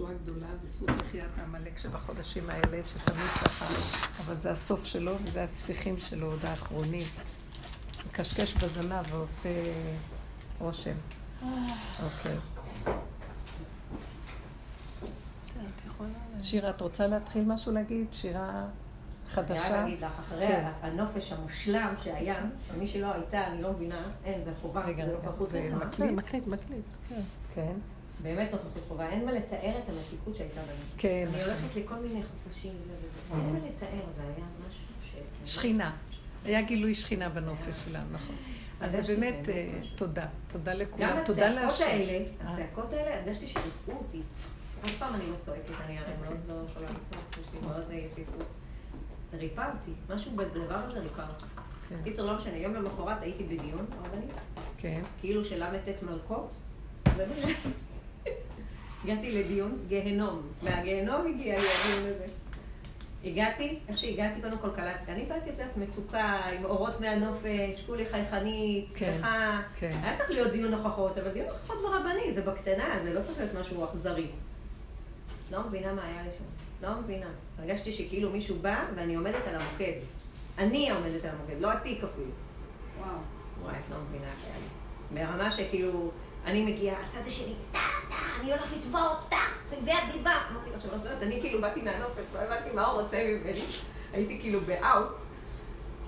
ישועה גדולה בזכות מחיית העמלק שבחודשים האלה, שתמיד ככה, אבל זה הסוף שלו וזה הספיחים שלו, עוד האחרונים. מקשקש בזנב ועושה רושם. אוקיי. שירה, את רוצה להתחיל משהו להגיד? שירה חדשה? אני רק אגיד לך, אחרי כן. הנופש המושלם שהיה, שמי שלא הייתה, אני לא מבינה, אין, זה חובה, זה לא רגע, פחות זה מזה. מקליט, מקליט, מקליט. כן. כן. באמת נוכחות חובה, אין מה לתאר את המתיקות שהייתה בנו. כן. אני הולכת לכל מיני חופשים וזה וזה, אין מה לתאר, זה היה משהו ש... שכינה. היה גילוי שכינה בנופש שלנו, נכון. אז זה באמת, אה. תודה. תודה גם לכולם. תודה הצעקות להשם. האלה, אה. הצעקות האלה, הרגשתי שריפאו אותי. עוד פעם אני לא צועקת, אני הרי מאוד אוקיי. לא יכולה לצעוק, יש לי מאוד יפיפות. ריפא אותי, משהו בדבר הזה ריפא אותי. כן. קיצור, לא משנה, יום למחרת הייתי בדיון הרבנית, כן. כאילו של ל"ט מלכות, ובאמת, הגעתי לדיון גיהנום, מהגיהנום הגיע לי הדיון הזה. הגעתי, איך שהגעתי, קודם כל קלטתי, אני באתי, את יודעת, מתוקה, עם אורות מהנופש, כולי חייכנית, כן, שמחה. כן. היה צריך להיות דיון הוכחות, אבל דיון הוכחות ברבני, זה בקטנה, זה לא צריך להיות משהו אכזרי. לא מבינה מה היה לי שם, לא מבינה. הרגשתי שכאילו מישהו בא ואני עומדת על המוקד. אני עומדת על המוקד, לא התיק אפילו. וואו. וואי, את לא מבינה. ברמה שכאילו, אני מגיעה, הצד השני, טה, טה, אני הולך לתבוע אותך, תביעת דיבה. אמרתי לו, את יודעת, אני כאילו באתי מהנופש, לא הבנתי מה הוא רוצה ממני. הייתי כאילו באאוט.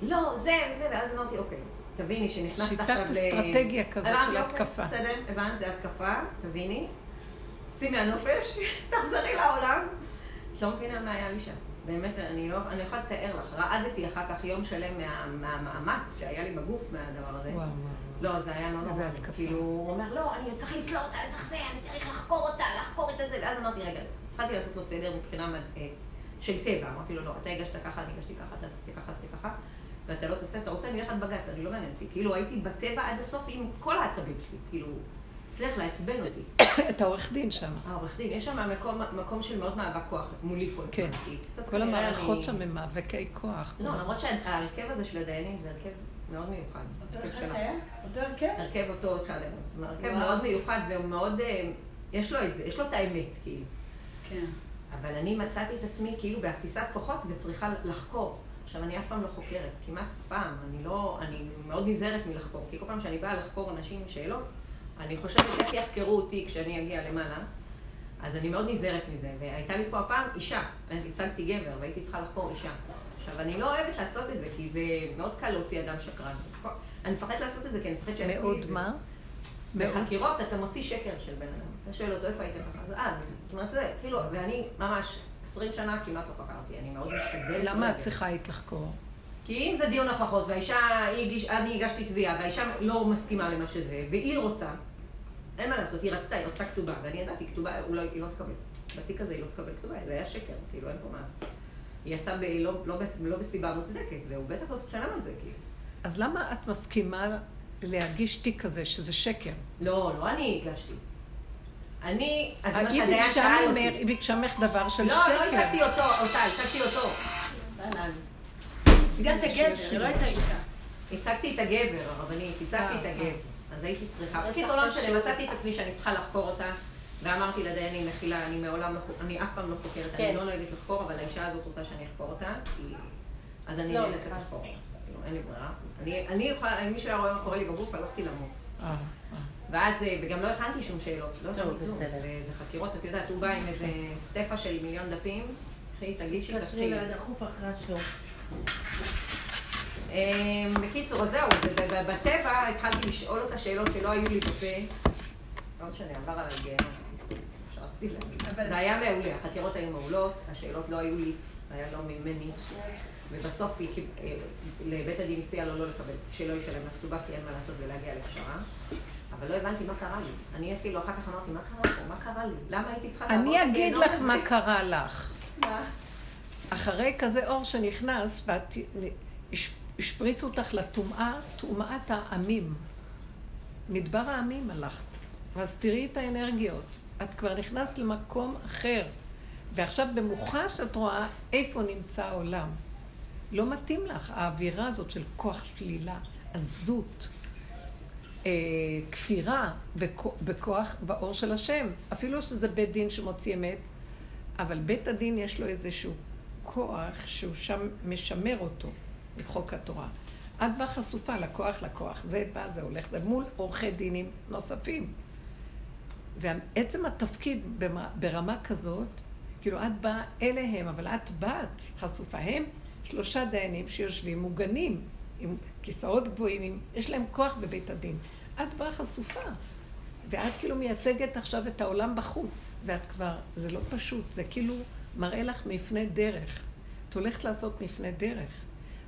לא, זה וזה, ואז אמרתי, אוקיי, תביני שנכנסת שיטת עכשיו ל... אסטרטגיה כזאת של אוקיי, התקפה. בסדר, הבנת, זה התקפה, תביני. צאי מהנופש, תחזרי לעולם. את לא מבינה מה היה לי שם. באמת, אני לא, אני יכולה לתאר לך. רעדתי אחר כך יום שלם מה, מהמאמץ שהיה לי בגוף מהדבר הזה. וואו, וואו. לא, זה היה איזה נורא. כאילו, הוא אומר, לא, אני צריך לתלות אותה, אני צריך זה, אני צריך לחקור אותה, לחקור את הזה. ואז אמרתי, רגע, התחלתי לעשות לו סדר מבחינה אה, של טבע. אמרתי לו, לא, אתה הגשת ככה, אני הגשתי ככה, אתה עשית ככה, עשית ככה, ואתה לא תעשה, אתה רוצה, אני אלך עד בג"ץ, אני לא מעניין אותי. כאילו, הייתי בטבע עד הסוף עם כל העצבים שלי. כאילו, הצליח לעצבן אותי. את העורך דין שם. העורך דין, יש שם מקום, מקום של מאוד מאבק כוח מולי כל כן. כל המערכות שם הם מאבקי כוח. לא, למרות שההרכב הזה של הדיינים זה הרכב מאוד מיוחד. אותו אחד. שהיה? אותו הרכב? הרכב אותו. זה הרכב. מאוד מיוחד והוא מאוד, אה, יש לו את זה, יש לו את האמת, כאילו. כן. אבל אני מצאתי את עצמי כאילו באפיסת כוחות וצריכה לחקור. עכשיו, אני אף פעם לא חוקרת, כמעט אף פעם. אני לא, אני מאוד נזהרת מלחקור, כי כל פעם שאני באה לחקור אנשים עם שאלות, אני חושבת איך יחקרו אותי כשאני אגיע למעלה. אז אני מאוד נזהרת מזה. והייתה לי פה הפעם אישה, אני הצגתי גבר והייתי צריכה לחקור אישה. עכשיו, אני לא אוהבת לעשות את זה, כי זה מאוד קל להוציא אדם שקרן. אני מפחדת לעשות את זה, כי אני מפחדת שיעשו מאוד את זה. מה? מאוד. בחקירות אתה מוציא שקר של בן אדם. אתה שואל אותו איפה היית ככה, אז אה, זה- זאת אומרת זה, כאילו, ואני ממש 20 שנה כמעט לא חקרתי, אני מאוד משתדלת. למה את. צריכה היית לחקור? כי אם זה דיון הוכחות, והאישה, הגיש, אני הגשתי תביעה, והאישה לא מסכימה למה שזה, והיא רוצה, אין מה לעשות, היא רצתה, היא רצתה כתובה, ואני ידעתי, כתובה, אולי היא לא תקבל. בתיק הזה היא לא תקבל כתובה, זה היה שקר, כאילו, אין פה מה לעשות. היא יצאה ב, לא, לא, לא בסיבה מוצדקת, והוא בטח לא צריך לשלם על זה, כאילו. אז למה את מסכימה להגיש תיק כזה, שזה שקר? לא, לא אני הגשתי. אני, אז מה שהדיין שאל אותי. היא ביקשה ממך דבר של לא, לא שקר. הצגתי אותו, אותה, הצגתי אותו. הגעת גבר, לא הייתה אישה. הצגתי את הגבר, הרבנית, הצגתי את אה, הגבר. אז הייתי צריכה. בקיצור, לא משנה, מצאתי את עצמי שאני צריכה לחקור אותה, ואמרתי לדיינים, מחילה, אני מעולם לא, אני אף פעם לא חוקרת, כן. אני לא נוהגת לחקור, אבל האישה הזאת רוצה שאני אחקור אותה, כי... אז אני לא, נאלצת. לחקור. כאילו, אין לי ברירה. אני- אני יכולה, אם מישהו היה רואה מה קורה לי בגוף, הלכתי למות. אה, אה. ואז, אה, וגם לא הכנתי שום שאלות, לא הכנתי כלום. בסדר. זה חקירות, את יודעת, הוא בא עם איזה סטפה של מיליון דפים, קחי, תגישי, אחרי השיעור. אמ, בקיצור, אז זהו, בטבע התחלתי לשאול אותה שאלות שלא היו לי בפה. לא משנה, עבר עליי גיהנום. בקיצור, שרציתי להגיד. אבל- זה היה מעולה, החקירות היו מעולות, השאלות לא היו לי, היה לא ממני. ובסוף היא, אה, לבית הדין הציע לו לא לקבל, שלא ישלם לה כתובה, כי אין מה לעשות ולהגיע לפשרה. אבל לא הבנתי מה קרה לי. אני אפילו אחר כך אמרתי, מה קרה פה? מה קרה לי? למה הייתי צריכה לעבור את אני אגיד לך הזה?" מה קרה לך. מה? אחרי כזה אור שנכנס, ואת הש- השפריצו אותך לטומאה, טומאת העמים. מדבר העמים הלכת. ואז תראי את האנרגיות. את כבר נכנסת למקום אחר. ועכשיו במוחש את רואה איפה נמצא העולם. לא מתאים לך האווירה הזאת של כוח שלילה, עזות. אה, כפירה בכ- בכוח, באור של השם. אפילו שזה בית דין שמוציא אמת, אבל בית הדין יש לו איזשהו כוח שהוא שם משמר אותו, מחוק התורה. את באה חשופה לכוח לכוח, זה בא, זה הולך, זה מול עורכי דינים נוספים. ועצם התפקיד ברמה כזאת, כאילו את באה אליהם, אבל את באת חשופה. הם שלושה דיינים שיושבים מוגנים, עם כיסאות גבוהים, עם, יש להם כוח בבית הדין. את באה חשופה, ואת כאילו מייצגת עכשיו את העולם בחוץ, ואת כבר, זה לא פשוט, זה כאילו מראה לך מפנה דרך. את הולכת לעשות מפנה דרך.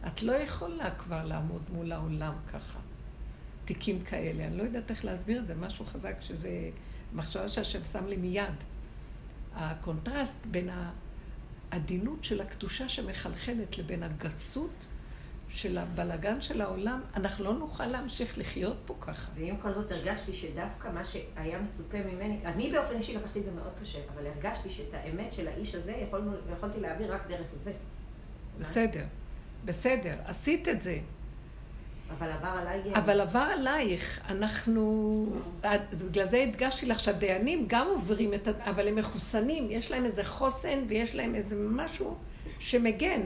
את לא יכולה כבר לעמוד מול העולם ככה. תיקים כאלה. אני לא יודעת איך להסביר את זה, משהו חזק שזה מחשבה שהשם שם לי מיד. הקונטרסט בין העדינות של הקדושה שמחלחלת לבין הגסות של הבלגן של העולם, אנחנו לא נוכל להמשיך לחיות פה ככה. ועם כל זאת הרגשתי שדווקא מה שהיה מצופה ממני, אני באופן אישי לקחתי את זה מאוד קשה, אבל הרגשתי שאת האמת של האיש הזה יכולנו, יכולתי להעביר רק דרך זה. בסדר, בסדר, עשית את זה. אבל עבר עליי... אבל עבר עלייך, אנחנו... בגלל זה הדגשתי לך שהדיינים גם עוברים את ה... אבל הם מחוסנים, יש להם איזה חוסן ויש להם איזה משהו שמגן.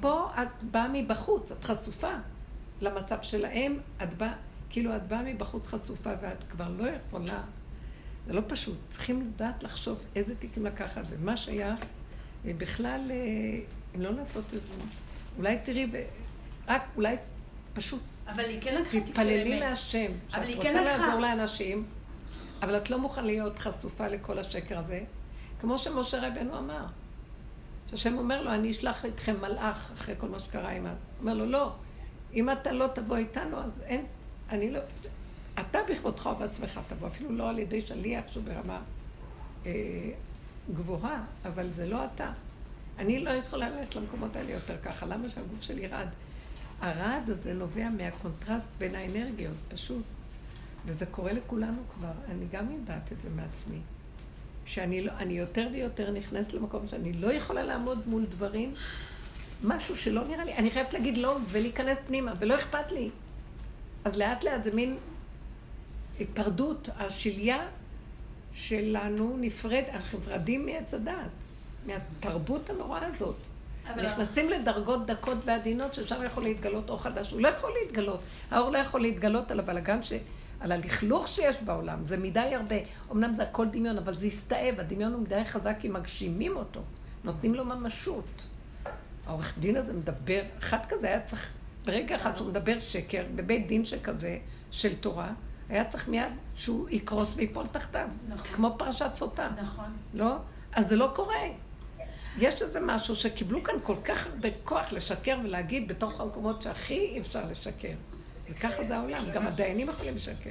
פה את באה מבחוץ, את חשופה למצב שלהם, את באה, כאילו את באה מבחוץ חשופה ואת כבר לא יכולה, זה לא פשוט, צריכים לדעת לחשוב איזה תיקים לקחת ומה שייך, ובכלל, אה, אם לא לעשות את זה, אולי תראי, רק אולי פשוט אבל היא כן לקחה תיק של תתפללי. להשם, שאת היא רוצה כן. לעזור לאנשים, אבל את לא מוכנה להיות חשופה לכל השקר הזה, כמו שמשה רבנו אמר. שהשם אומר לו, אני אשלח אתכם מלאך אחרי כל מה שקרה עם ה... אומר לו, לא, אם אתה לא תבוא איתנו, אז אין, אני לא... אתה בכבודך ובעצמך תבוא, אפילו לא על ידי שליח שהוא ברמה אה, גבוהה, אבל זה לא אתה. אני לא יכולה ללכת למקומות האלה יותר ככה, למה שהגוף שלי רעד? הרעד הזה נובע מהקונטרסט בין האנרגיות, פשוט. וזה קורה לכולנו כבר, אני גם יודעת את זה מעצמי. שאני לא, יותר ויותר נכנסת למקום שאני לא יכולה לעמוד מול דברים, משהו שלא נראה לי, אני חייבת להגיד לא ולהיכנס פנימה, ולא אכפת לי. אז לאט לאט זה מין היפרדות, השליה שלנו נפרד, אנחנו נפרדים מעץ הדעת, מהתרבות הנוראה הזאת. נכנסים לדרגות דקות ועדינות ששם יכול להתגלות אור חדש. הוא לא יכול להתגלות. האור לא יכול להתגלות על הבלגן, ש... על הלכלוך שיש בעולם. זה מדי הרבה. אמנם זה הכל דמיון, אבל זה הסתאב. הדמיון הוא מדי חזק כי מגשימים אותו. נותנים לו ממשות. העורך דין הזה מדבר, אחד כזה היה צריך, ברגע אחד שהוא מדבר שקר, בבית דין שכזה, של תורה, היה צריך מיד שהוא יקרוס ויפול תחתיו. נכון. כמו פרשת סוטה. נכון. לא? אז זה לא קורה. יש איזה משהו שקיבלו כאן כל כך הרבה כוח לשקר ולהגיד בתוך המקומות שהכי אי אפשר לשקר. וככה זה העולם, גם הדיינים יכולים לשקר.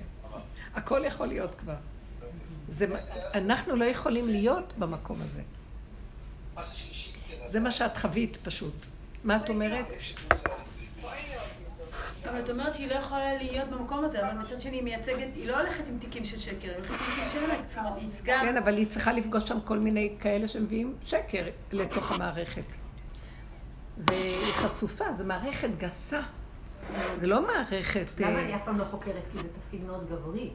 הכל יכול להיות כבר. זה, אנחנו לא יכולים להיות במקום הזה. זה מה שאת חווית פשוט. מה את אומרת? אבל את אומרת שהיא לא יכולה להיות במקום הזה, אבל מצד שני היא מייצגת, היא לא הולכת עם תיקים של שקר, היא הולכת עם תיקים של אמת. זאת אומרת, היא ייצגה... כן, אבל היא צריכה לפגוש שם כל מיני כאלה שמביאים שקר לתוך המערכת. והיא חשופה, זו מערכת גסה. זה לא מערכת... למה אה, אני אף פעם לא חוקרת? כי זה תפקיד מאוד גברי.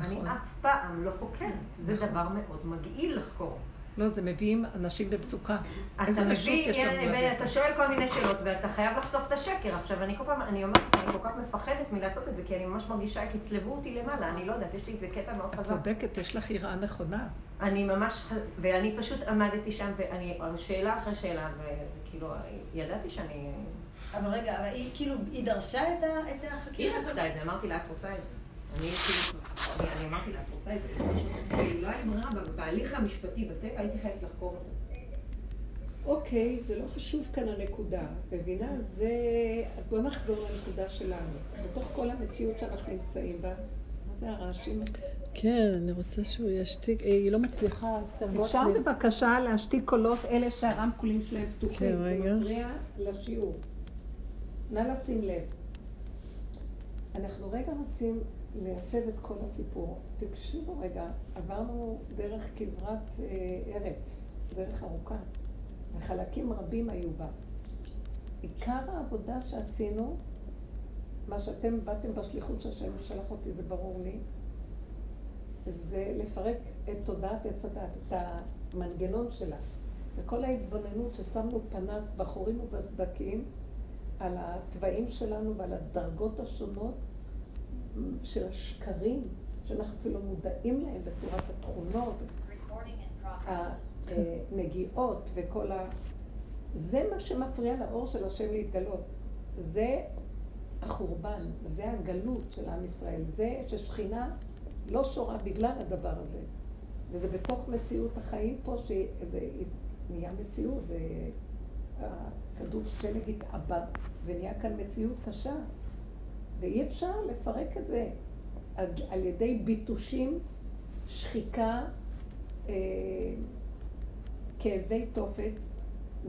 אני נכון. אף פעם לא חוקרת. זה דבר מאוד מגעיל לחקור. לא, זה מביאים אנשים במצוקה. אתה איזה רשות מביא, יש לנו להביא אתה שואל כל מיני שאלות, ואתה חייב לחשוף את השקר. עכשיו, אני כל פעם, אני אומרת, אני כל כך מפחדת מלעשות את זה, כי אני ממש מרגישה כי יצלבו אותי למעלה, אני לא יודעת, יש לי איזה קטע מאוד את חזק. צודקת, יש לך יראה נכונה. אני ממש, ואני פשוט עמדתי שם, ואני, שאלה אחרי שאלה, וכאילו, ידעתי שאני... אבל רגע, אבל היא כאילו, היא דרשה את את היא החקירה הזאת? רצתה את זה, אמרתי לה, את רוצה את זה. אני אני- אני אמרתי לה, את רוצה את זה. לא היה לי ברירה, אבל בהליך המשפטי בטבע הייתי חייבת לחקור אותו. אוקיי, זה לא חשוב כאן הנקודה. מבינה? זה... בוא נחזור לנקודה שלנו. בתוך כל המציאות שאנחנו נמצאים בה, מה זה הרעשים? כן, אני רוצה שהוא ישתיק, היא לא מצליחה, אז תרבות אפשר. בבקשה להשתיק קולות אלה שהרמקולים שלהם פתוחים, כן, רגע. זה מפריע לשיעור. נא לשים לב. אנחנו רגע רוצים לייסד את כל הסיפור. תקשיבו רגע, עברנו דרך כברת אה, ארץ, דרך ארוכה, וחלקים רבים היו בה. עיקר העבודה שעשינו מה שאתם באתם בשליחות שהשם שלח אותי, זה ברור לי, זה לפרק את תודעת עץ הדת, את המנגנון שלה. וכל ההתבוננות ששמנו פנס בחורים ובסדקים על התוואים שלנו ועל הדרגות השונות של השקרים, שאנחנו אפילו מודעים להם בצורת התכונות, הנגיעות וכל ה... זה מה שמפריע לאור של השם להתגלות. זה החורבן, זה הגלות של עם ישראל. זה ששכינה לא שורה בגלל הדבר הזה. וזה בתוך מציאות החיים פה, שזה נהיה מציאות, זה הכדור שלג התעבה, ונהיה כאן מציאות קשה. ואי אפשר לפרק את זה על, ידי ביטושים, שחיקה, אה, כאבי תופת.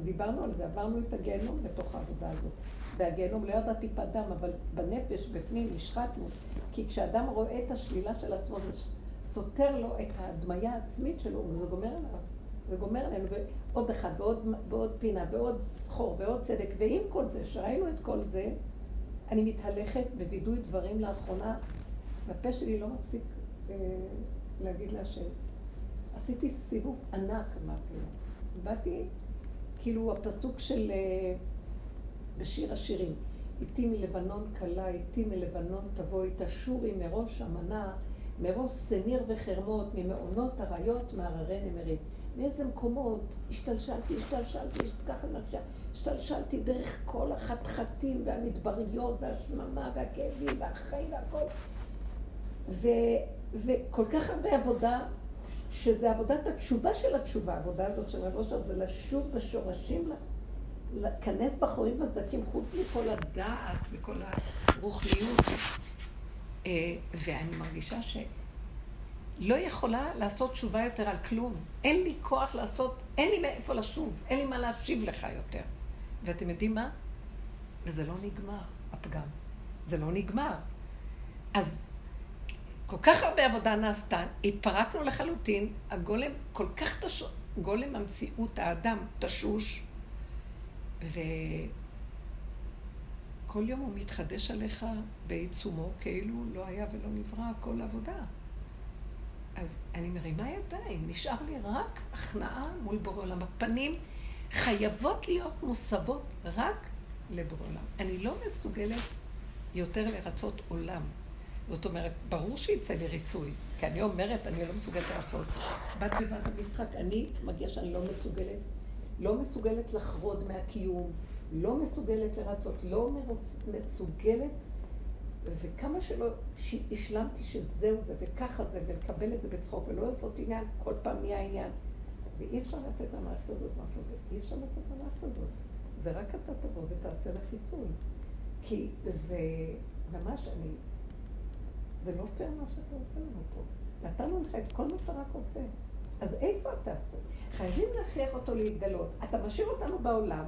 דיברנו על זה, עברנו את הגיהנום בתוך העבודה הזאת. והגיהנום לא ידע טיפת דם, אבל בנפש, בפנים, נשחטנו. כי כשאדם רואה את השלילה של עצמו, זה סותר לו את ההדמיה העצמית שלו, וזה גומר עליו. זה גומר עלינו, ועוד אחד, ועוד, ועוד פינה, ועוד סחור, ועוד צדק. ועם כל זה, שראינו את כל זה, אני מתהלכת בווידוי דברים לאחרונה, והפה שלי לא מפסיק אה, להגיד להשם. עשיתי סיבוב ענק, אמרתי לו. באתי, כאילו הפסוק של... אה, בשיר השירים. איתי מלבנון כלה, איתי מלבנון תבואי, תשורי מראש אמנה, מראש סניר וחרמות, ממעונות אריות, מהררי נמרים. מאיזה מקומות השתלשלתי, השתלשלתי, ככה מרגישה, השתלשלתי דרך כל החתחתים והמדבריות והשממה והכאבים והחיים והכל. ו, וכל כך הרבה עבודה, שזה עבודת התשובה של התשובה, העבודה הזאת של רב אושר, זה לשוב בשורשים להיכנס בחורים וסדקים חוץ מכל הדעת וכל הרוחניות. אה, ואני מרגישה שלא יכולה לעשות תשובה יותר על כלום. אין לי כוח לעשות, אין לי מאיפה לשוב, אין לי מה להשיב לך יותר. ואתם יודעים מה? וזה לא נגמר, הפגם. זה לא נגמר. אז כל כך הרבה עבודה נעשתה, התפרקנו לחלוטין, הגולם כל כך תשוש, גולם המציאות, האדם, תשוש, וכל יום הוא מתחדש עליך בעיצומו, כאילו לא היה ולא נברא כל עבודה. אז אני מרימה ידיים, נשאר לי רק הכנעה מול בורא עולם. הפנים חייבות להיות מוסבות רק לבורא עולם. אני לא מסוגלת יותר לרצות עולם. זאת אומרת, ברור שיצא לי ריצוי, כי אני אומרת, אני לא מסוגלת לרצות. בת בבת המשחק, אני מגיעה שאני לא מסוגלת לא מסוגלת לחרוד מהקיום, לא מסוגלת לרצות, לא מרוצ... מסוגלת, וכמה שלא השלמתי שזהו זה וככה זה, ולקבל את זה בצחוק, ולא לעשות עניין, כל פעם נהיה עניין. ואי אפשר לצאת מהמערכת הזאת, משהו כזה, אי אפשר לצאת מהמערכת הזאת. זה רק אתה תבוא ותעשה לה חיסול. כי זה ממש, אני... זה לא פייר מה שאתה עושה לנו פה. נתנו לך את כל מה שאתה רק רוצה. אז איפה אתה? חייבים להכריח אותו להתגלות. אתה משאיר אותנו בעולם,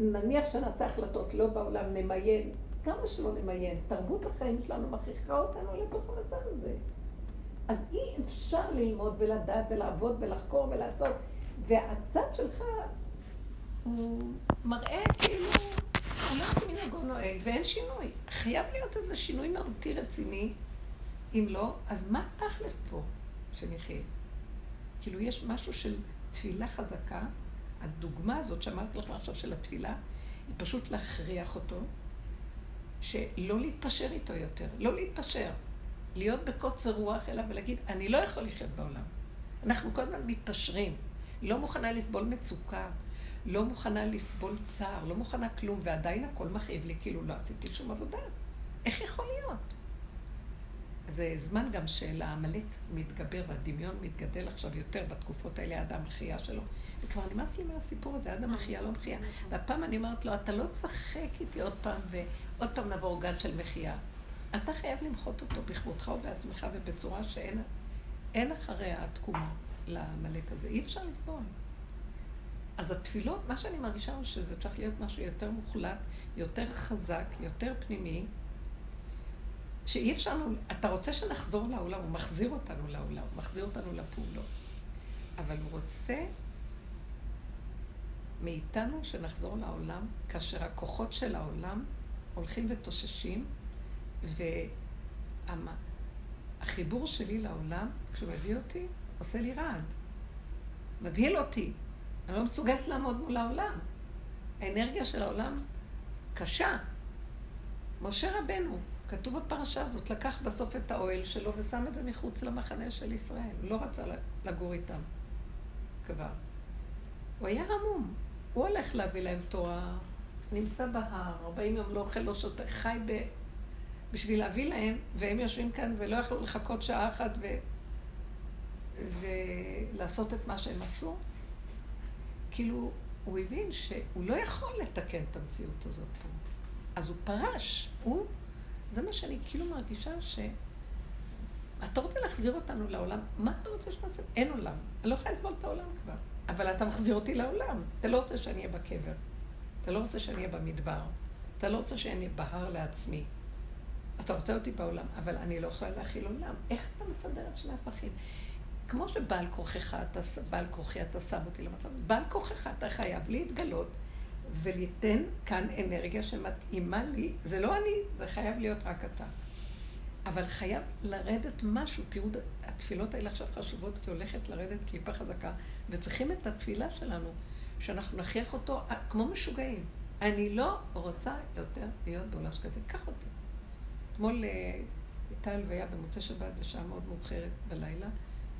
ונניח שנעשה החלטות לא בעולם, נמיין, כמה שלא נמיין, תרבות החיים שלנו מכריחה אותנו לתוך המצב הזה. אז אי אפשר ללמוד ולדעת ולעבוד ולחקור ולעשות. והצד שלך הוא מראה כאילו לא כמנהגו נוהג ואין שינוי. חייב להיות איזה שינוי מהותי רציני. אם לא, אז מה תכלס פה שנחיה? כאילו יש משהו של תפילה חזקה, הדוגמה הזאת שאמרתי לכם עכשיו של התפילה, היא פשוט להכריח אותו, שלא להתפשר איתו יותר, לא להתפשר, להיות בקוצר רוח אליו ולהגיד, אני לא יכול לחיות בעולם. אנחנו כל הזמן מתפשרים, לא מוכנה לסבול מצוקה, לא מוכנה לסבול צער, לא מוכנה כלום, ועדיין הכל מכאיב לי, כאילו לא עשיתי שום עבודה. איך יכול להיות? זה זמן גם של העמלק מתגבר והדמיון מתגדל עכשיו יותר בתקופות האלה, עד המחייה שלו. וכבר נמאס לי מהסיפור הזה, עד המחייה לא מחייה. והפעם אני אומרת לו, אתה לא תשחק איתי עוד פעם, ועוד פעם נעבור גל של מחייה. אתה חייב למחות אותו בכבודך ובעצמך ובצורה שאין אחריה התקומה לעמלק הזה. אי אפשר לסבול. אז התפילות, מה שאני מרגישה הוא שזה צריך להיות משהו יותר מוחלט, יותר חזק, יותר פנימי. שאי אפשר אתה רוצה שנחזור לעולם, הוא מחזיר אותנו לעולם, הוא מחזיר אותנו לפעולות. אבל הוא רוצה מאיתנו שנחזור לעולם, כאשר הכוחות של העולם הולכים ותוששים, והחיבור שלי לעולם, כשהוא מביא אותי, עושה לי רעד. מבהיל אותי. אני לא מסוגלת לעמוד מול העולם. האנרגיה של העולם קשה. משה רבנו, כתוב בפרשה הזאת, לקח בסוף את האוהל שלו ושם את זה מחוץ למחנה של ישראל. לא רצה לגור איתם כבר. הוא היה המום. הוא הולך להביא להם תורה, נמצא בהר, 40 יום לא אוכל, לא שותה, חי ב... בשביל להביא להם, והם יושבים כאן ולא יכלו לחכות שעה אחת ו... ולעשות את מה שהם עשו. כאילו, הוא הבין שהוא לא יכול לתקן את המציאות הזאת פה. אז הוא פרש. הוא, זה מה שאני כאילו מרגישה ש... אתה רוצה להחזיר אותנו לעולם? מה אתה רוצה שנעשה? אין עולם. אני לא יכולה לסבול את העולם כבר. אבל אתה מחזיר אותי לעולם. אתה לא רוצה שאני אהיה בקבר. אתה לא רוצה שאני אהיה במדבר. אתה לא רוצה שאני אהיה בהר לעצמי. אתה רוצה אותי בעולם, אבל אני לא יכולה להכיל עולם. איך אתה מסדר את שני הפכים? כמו שבעל כוחך, אתה, בעל כוחי אתה שם אותי למצב, בעל כוחך אתה חייב להתגלות וליתן כאן אנרגיה שמתאימה לי, זה לא אני, זה חייב להיות רק אתה. אבל חייב לרדת משהו, תראו, התפילות האלה עכשיו חשובות כי הולכת לרדת קליפה חזקה, וצריכים את התפילה שלנו, שאנחנו נכריח אותו כמו משוגעים. אני לא רוצה יותר להיות בעולם שכזה, קח אותי. אתמול אה, הייתה הלוויה במוצאי שבת בשעה מאוד מאוחרת בלילה,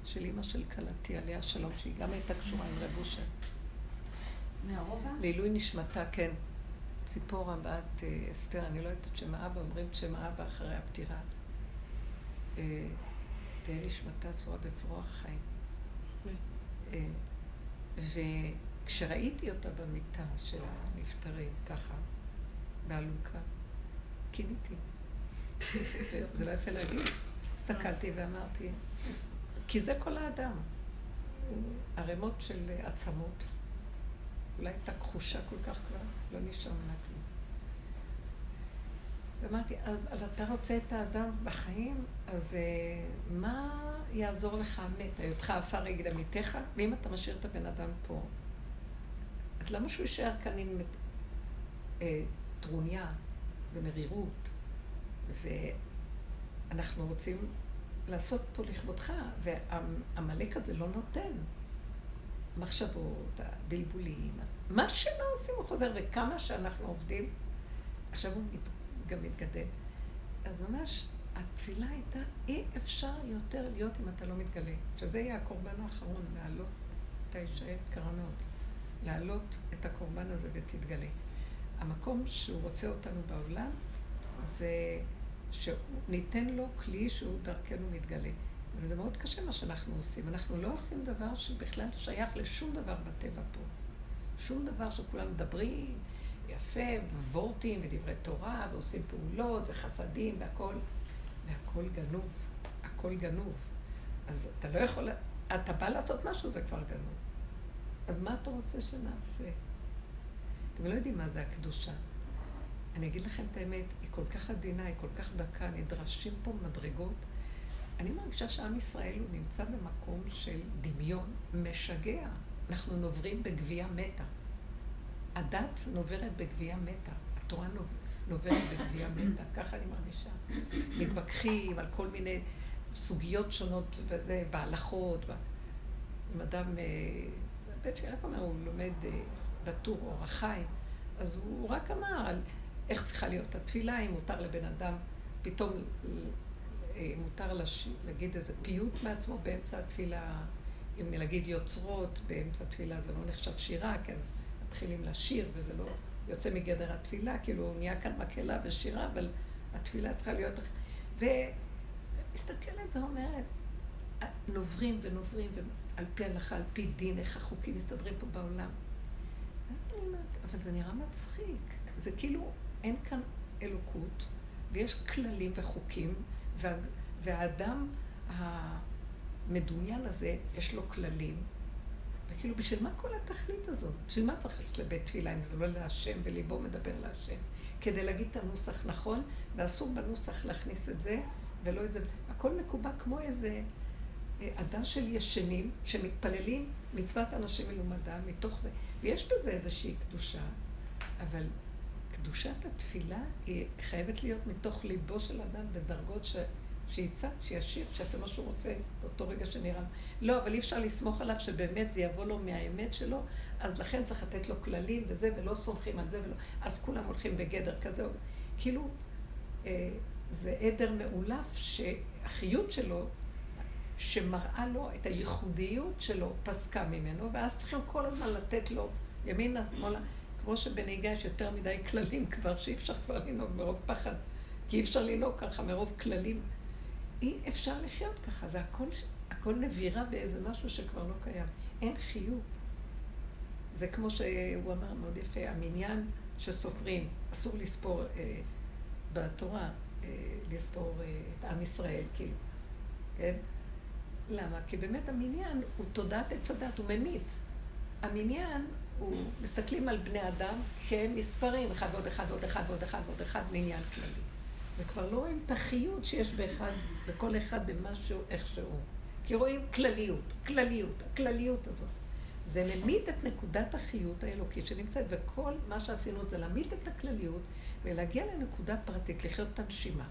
של אימא של כלתי, עליה שלום, שהיא גם הייתה קשורה עם רב אושר. מהרובע? לעילוי נשמתה, כן. ציפורה בת אה, אסתר, אני לא יודעת את שם האבא, אומרים את שם האבא אחרי הפטירה. אה, תהיה נשמתה צורה בצרור החיים. אה, וכשראיתי אותה במיטה של הנפטרים, ככה, באלונקה, קיניתי. זה לא יפה להגיד. הסתכלתי ואמרתי, כי זה כל האדם. ערימות של עצמות. אולי הייתה כחושה כל כך כבר, לא נשאר ממנה כלום. ואמרתי, אז אתה רוצה את האדם בחיים, אז uh, מה יעזור לך המת? היותך עפר יגיד עמיתך? ואם אתה משאיר את הבן אדם פה, אז למה שהוא יישאר כאן עם uh, טרוניה ומרירות? ואנחנו רוצים לעשות פה לכבודך, ועמלק הזה לא נותן. מחשבות, הבלבולים, מה שלא עושים הוא חוזר, וכמה שאנחנו עובדים, עכשיו הוא גם מתגדל. אז ממש, התפילה הייתה, אי אפשר יותר להיות אם אתה לא מתגלה. שזה יהיה הקורבן האחרון, להעלות, אתה אישה יקרה מאוד, להעלות את הקורבן הזה ותתגלה. המקום שהוא רוצה אותנו בעולם, זה שניתן לו כלי שהוא דרכנו מתגלה. וזה מאוד קשה מה שאנחנו עושים. אנחנו לא עושים דבר שבכלל שייך לשום דבר בטבע פה. שום דבר שכולם מדברים יפה, וורטים ודברי תורה, ועושים פעולות וחסדים והכול, והכול גנוב. הכל גנוב. אז אתה לא יכול, אתה בא לעשות משהו, זה כבר גנוב. אז מה אתה רוצה שנעשה? אתם לא יודעים מה זה הקדושה. אני אגיד לכם את האמת, כל כך עדינה, היא כל כך דקה, נדרשים פה מדרגות. אני מרגישה שעם ישראל הוא נמצא במקום של דמיון משגע. אנחנו נוברים בגבייה מתה. הדת נוברת בגבייה מתה. התורה נוברת בגבייה מתה. ככה אני מרגישה. מתווכחים על כל מיני סוגיות שונות וזה, בהלכות. אם אדם, אה, בית רק אומר, הוא לומד אה, בטור אורח חיים, אז הוא רק אמר איך צריכה להיות התפילה, אם מותר לבן אדם פתאום אה, מותר לש... להגיד איזה פיוט מעצמו באמצע התפילה, אם להגיד יוצרות באמצע התפילה זה לא נחשב שירה, כי אז מתחילים לשיר וזה לא יוצא מגדר התפילה, כאילו נהיה כאן מקהלה ושירה, אבל התפילה צריכה להיות... ומסתכלת ואומרת, נוברים ונוברים, ועל פי הלכה, על פי דין, איך החוקים מסתדרים פה בעולם. אבל זה נראה מצחיק. זה כאילו, אין כאן אלוקות, ויש כללים וחוקים, וה, והאדם המדומיין הזה, יש לו כללים. וכאילו, בשביל מה כל התכלית הזאת? בשביל מה צריך ללכת לבית תפילה אם זה לא להשם וליבו מדבר להשם? כדי להגיד את הנוסח נכון, ואסור בנוסח להכניס את זה ולא את זה. הכל מקובע כמו איזה אה, עדה של ישנים שמתפללים מצוות אנשים מלומדה מתוך זה. ויש בזה איזושהי קדושה, אבל קדושת התפילה היא חייבת להיות מתוך ליבו של אדם בדרגות ש... שיצא, שישיר, שיעשה מה שהוא רוצה באותו רגע שנראה. לא, אבל אי אפשר לסמוך עליו שבאמת זה יבוא לו מהאמת שלו, אז לכן צריך לתת לו כללים וזה, ולא סומכים על זה, ולא... אז כולם הולכים בגדר כזה. כאילו, אה, זה עדר מאולף שהחיות שלו, שמראה לו את הייחודיות שלו, פסקה ממנו, ואז צריכים כל הזמן לתת לו ימינה, שמאלה. כמו שבנהיגה יש יותר מדי כללים כבר, שאי אפשר כבר לנהוג מרוב פחד, כי אי אפשר לנהוג ככה מרוב כללים. אי אפשר לחיות ככה, זה הכל, הכל נבירה באיזה משהו שכבר לא קיים. אין חיות. זה כמו שהוא אמר מאוד יפה, המניין שסופרים, אסור לספור אה, בתורה, אה, לספור אה, את עם ישראל, כאילו, כן? למה? כי באמת המניין הוא תודעת עץ הדת, הוא ממית. המניין מסתכלים על בני אדם כמספרים, אחד ועוד אחד ועוד אחד ועוד אחד ועוד אחד מעניין כללי. וכבר לא רואים את החיות שיש באחד, בכל אחד במשהו, איכשהו. כי רואים כלליות, כלליות, הכלליות הזאת. זה ממית את נקודת החיות האלוקית שנמצאת, וכל מה שעשינו זה להמית את הכלליות ולהגיע לנקודה פרטית, לחיות את הנשימה,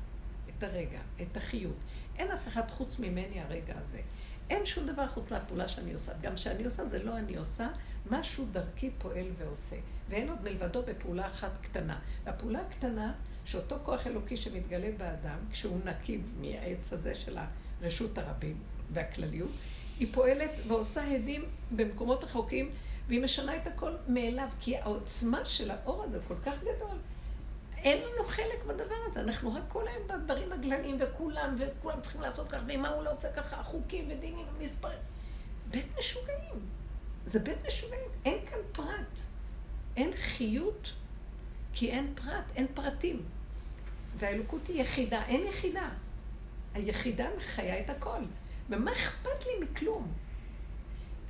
את הרגע, את החיות. אין אף אחד חוץ ממני הרגע הזה. אין שום דבר חוץ מהפעולה שאני עושה. גם כשאני עושה זה לא אני עושה, משהו דרכי פועל ועושה. ואין עוד מלבדו בפעולה אחת קטנה. והפעולה הקטנה, שאותו כוח אלוקי שמתגלה באדם, כשהוא נקי מהעץ הזה של הרשות הרבים והכלליות, היא פועלת ועושה הדים במקומות רחוקים, והיא משנה את הכל מאליו, כי העוצמה של האור הזה כל כך גדול. אין לנו חלק בדבר הזה, אנחנו רק כל היום בדברים הגלניים וכולם, וכולם צריכים לעשות ככה, ואם ההוא לא עושה ככה, חוקים ודינים ומספרים. בית משוגעים. זה בית משוגעים. אין כאן פרט. אין חיות, כי אין פרט, אין פרטים. והאלוקות היא יחידה, אין יחידה. היחידה מחיה את הכל. ומה אכפת לי מכלום?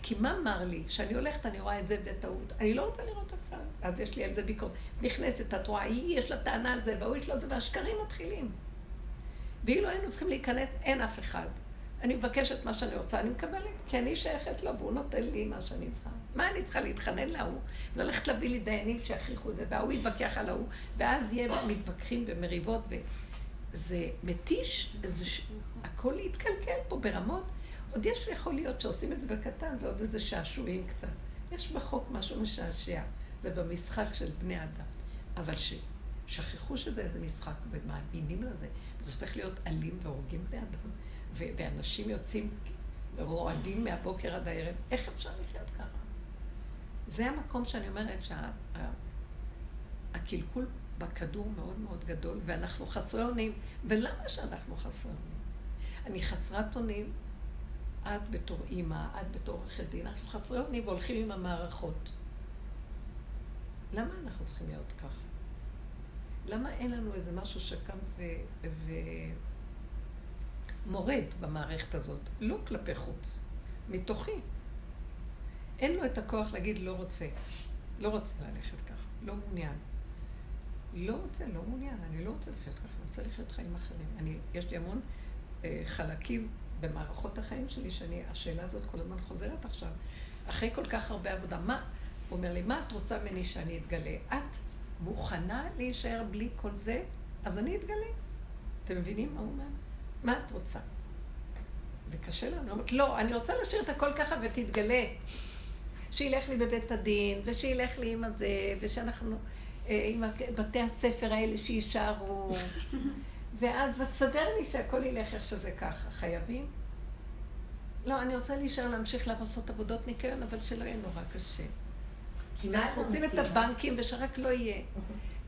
כי מה מר לי? כשאני הולכת, אני רואה את זה ההוא. אני לא רוצה לראות אף אחד. אז יש לי על זה ביקורת. נכנסת, את רואה, היא, יש לה טענה על זה, והוא יש לו את זה, והשקרים מתחילים. ואילו היינו צריכים להיכנס, אין אף אחד. אני מבקשת מה שאני רוצה, אני מקבלת, כי אני שייכת לו, והוא נותן לי מה שאני צריכה. מה אני צריכה להתחנן להוא? ללכת להביא לי דיינים שיכריחו את זה, וההוא יתווכח על ההוא, ואז יהיה מתווכחים ומריבות, וזה מתיש, זה ש... הכל להתקלקל פה ברמות. עוד יש יכול להיות שעושים את זה בקטן, ועוד איזה שעשועים קצת. יש בחוק משהו משעשע, ובמשחק של בני אדם. אבל ששכחו שזה איזה משחק, ומאמינים לזה, זה הופך להיות אלים והורגים בני אדם. ואנשים יוצאים רועדים מהבוקר עד הערב, איך אפשר לחיות ככה? זה המקום שאני אומרת שהקלקול שה, בכדור מאוד מאוד גדול, ואנחנו חסרי אונים. ולמה שאנחנו חסרי אונים? אני חסרת אונים, את בתור אימא, את בתור עורכת דין, אנחנו חסרי אונים והולכים עם המערכות. למה אנחנו צריכים להיות ככה? למה אין לנו איזה משהו שקם ו... ו... במערכת הזאת, לא כלפי חוץ, מתוכי. אין לו את הכוח להגיד לא רוצה, לא רוצה ללכת ככה, לא מעוניין. לא רוצה, לא מעוניין, אני לא רוצה לחיות ככה, אני רוצה לחיות חיים אחרים. אני, יש לי המון אה, חלקים במערכות החיים שלי, שאני, השאלה הזאת כל הזמן חוזרת עכשיו. אחרי כל כך הרבה עבודה, מה, הוא אומר לי, מה את רוצה ממני שאני אתגלה? את מוכנה להישאר בלי כל זה? אז אני אתגלה. אתם מבינים מה הוא אומר? מה את רוצה? וקשה לנו, אומרת, לא, אני רוצה להשאיר את הכל ככה ותתגלה. שילך לי בבית הדין, ושילך לי עם הזה, ושאנחנו, אה, עם בתי הספר האלה שיישארו, ואז תסדר לי שהכל ילך איך שזה ככה. חייבים? לא, אני רוצה להישאר להמשיך לעשות עבודות ניקיון, אבל שלא יהיה נורא קשה. אנחנו רוצים את הבנקים ושרק לא יהיה.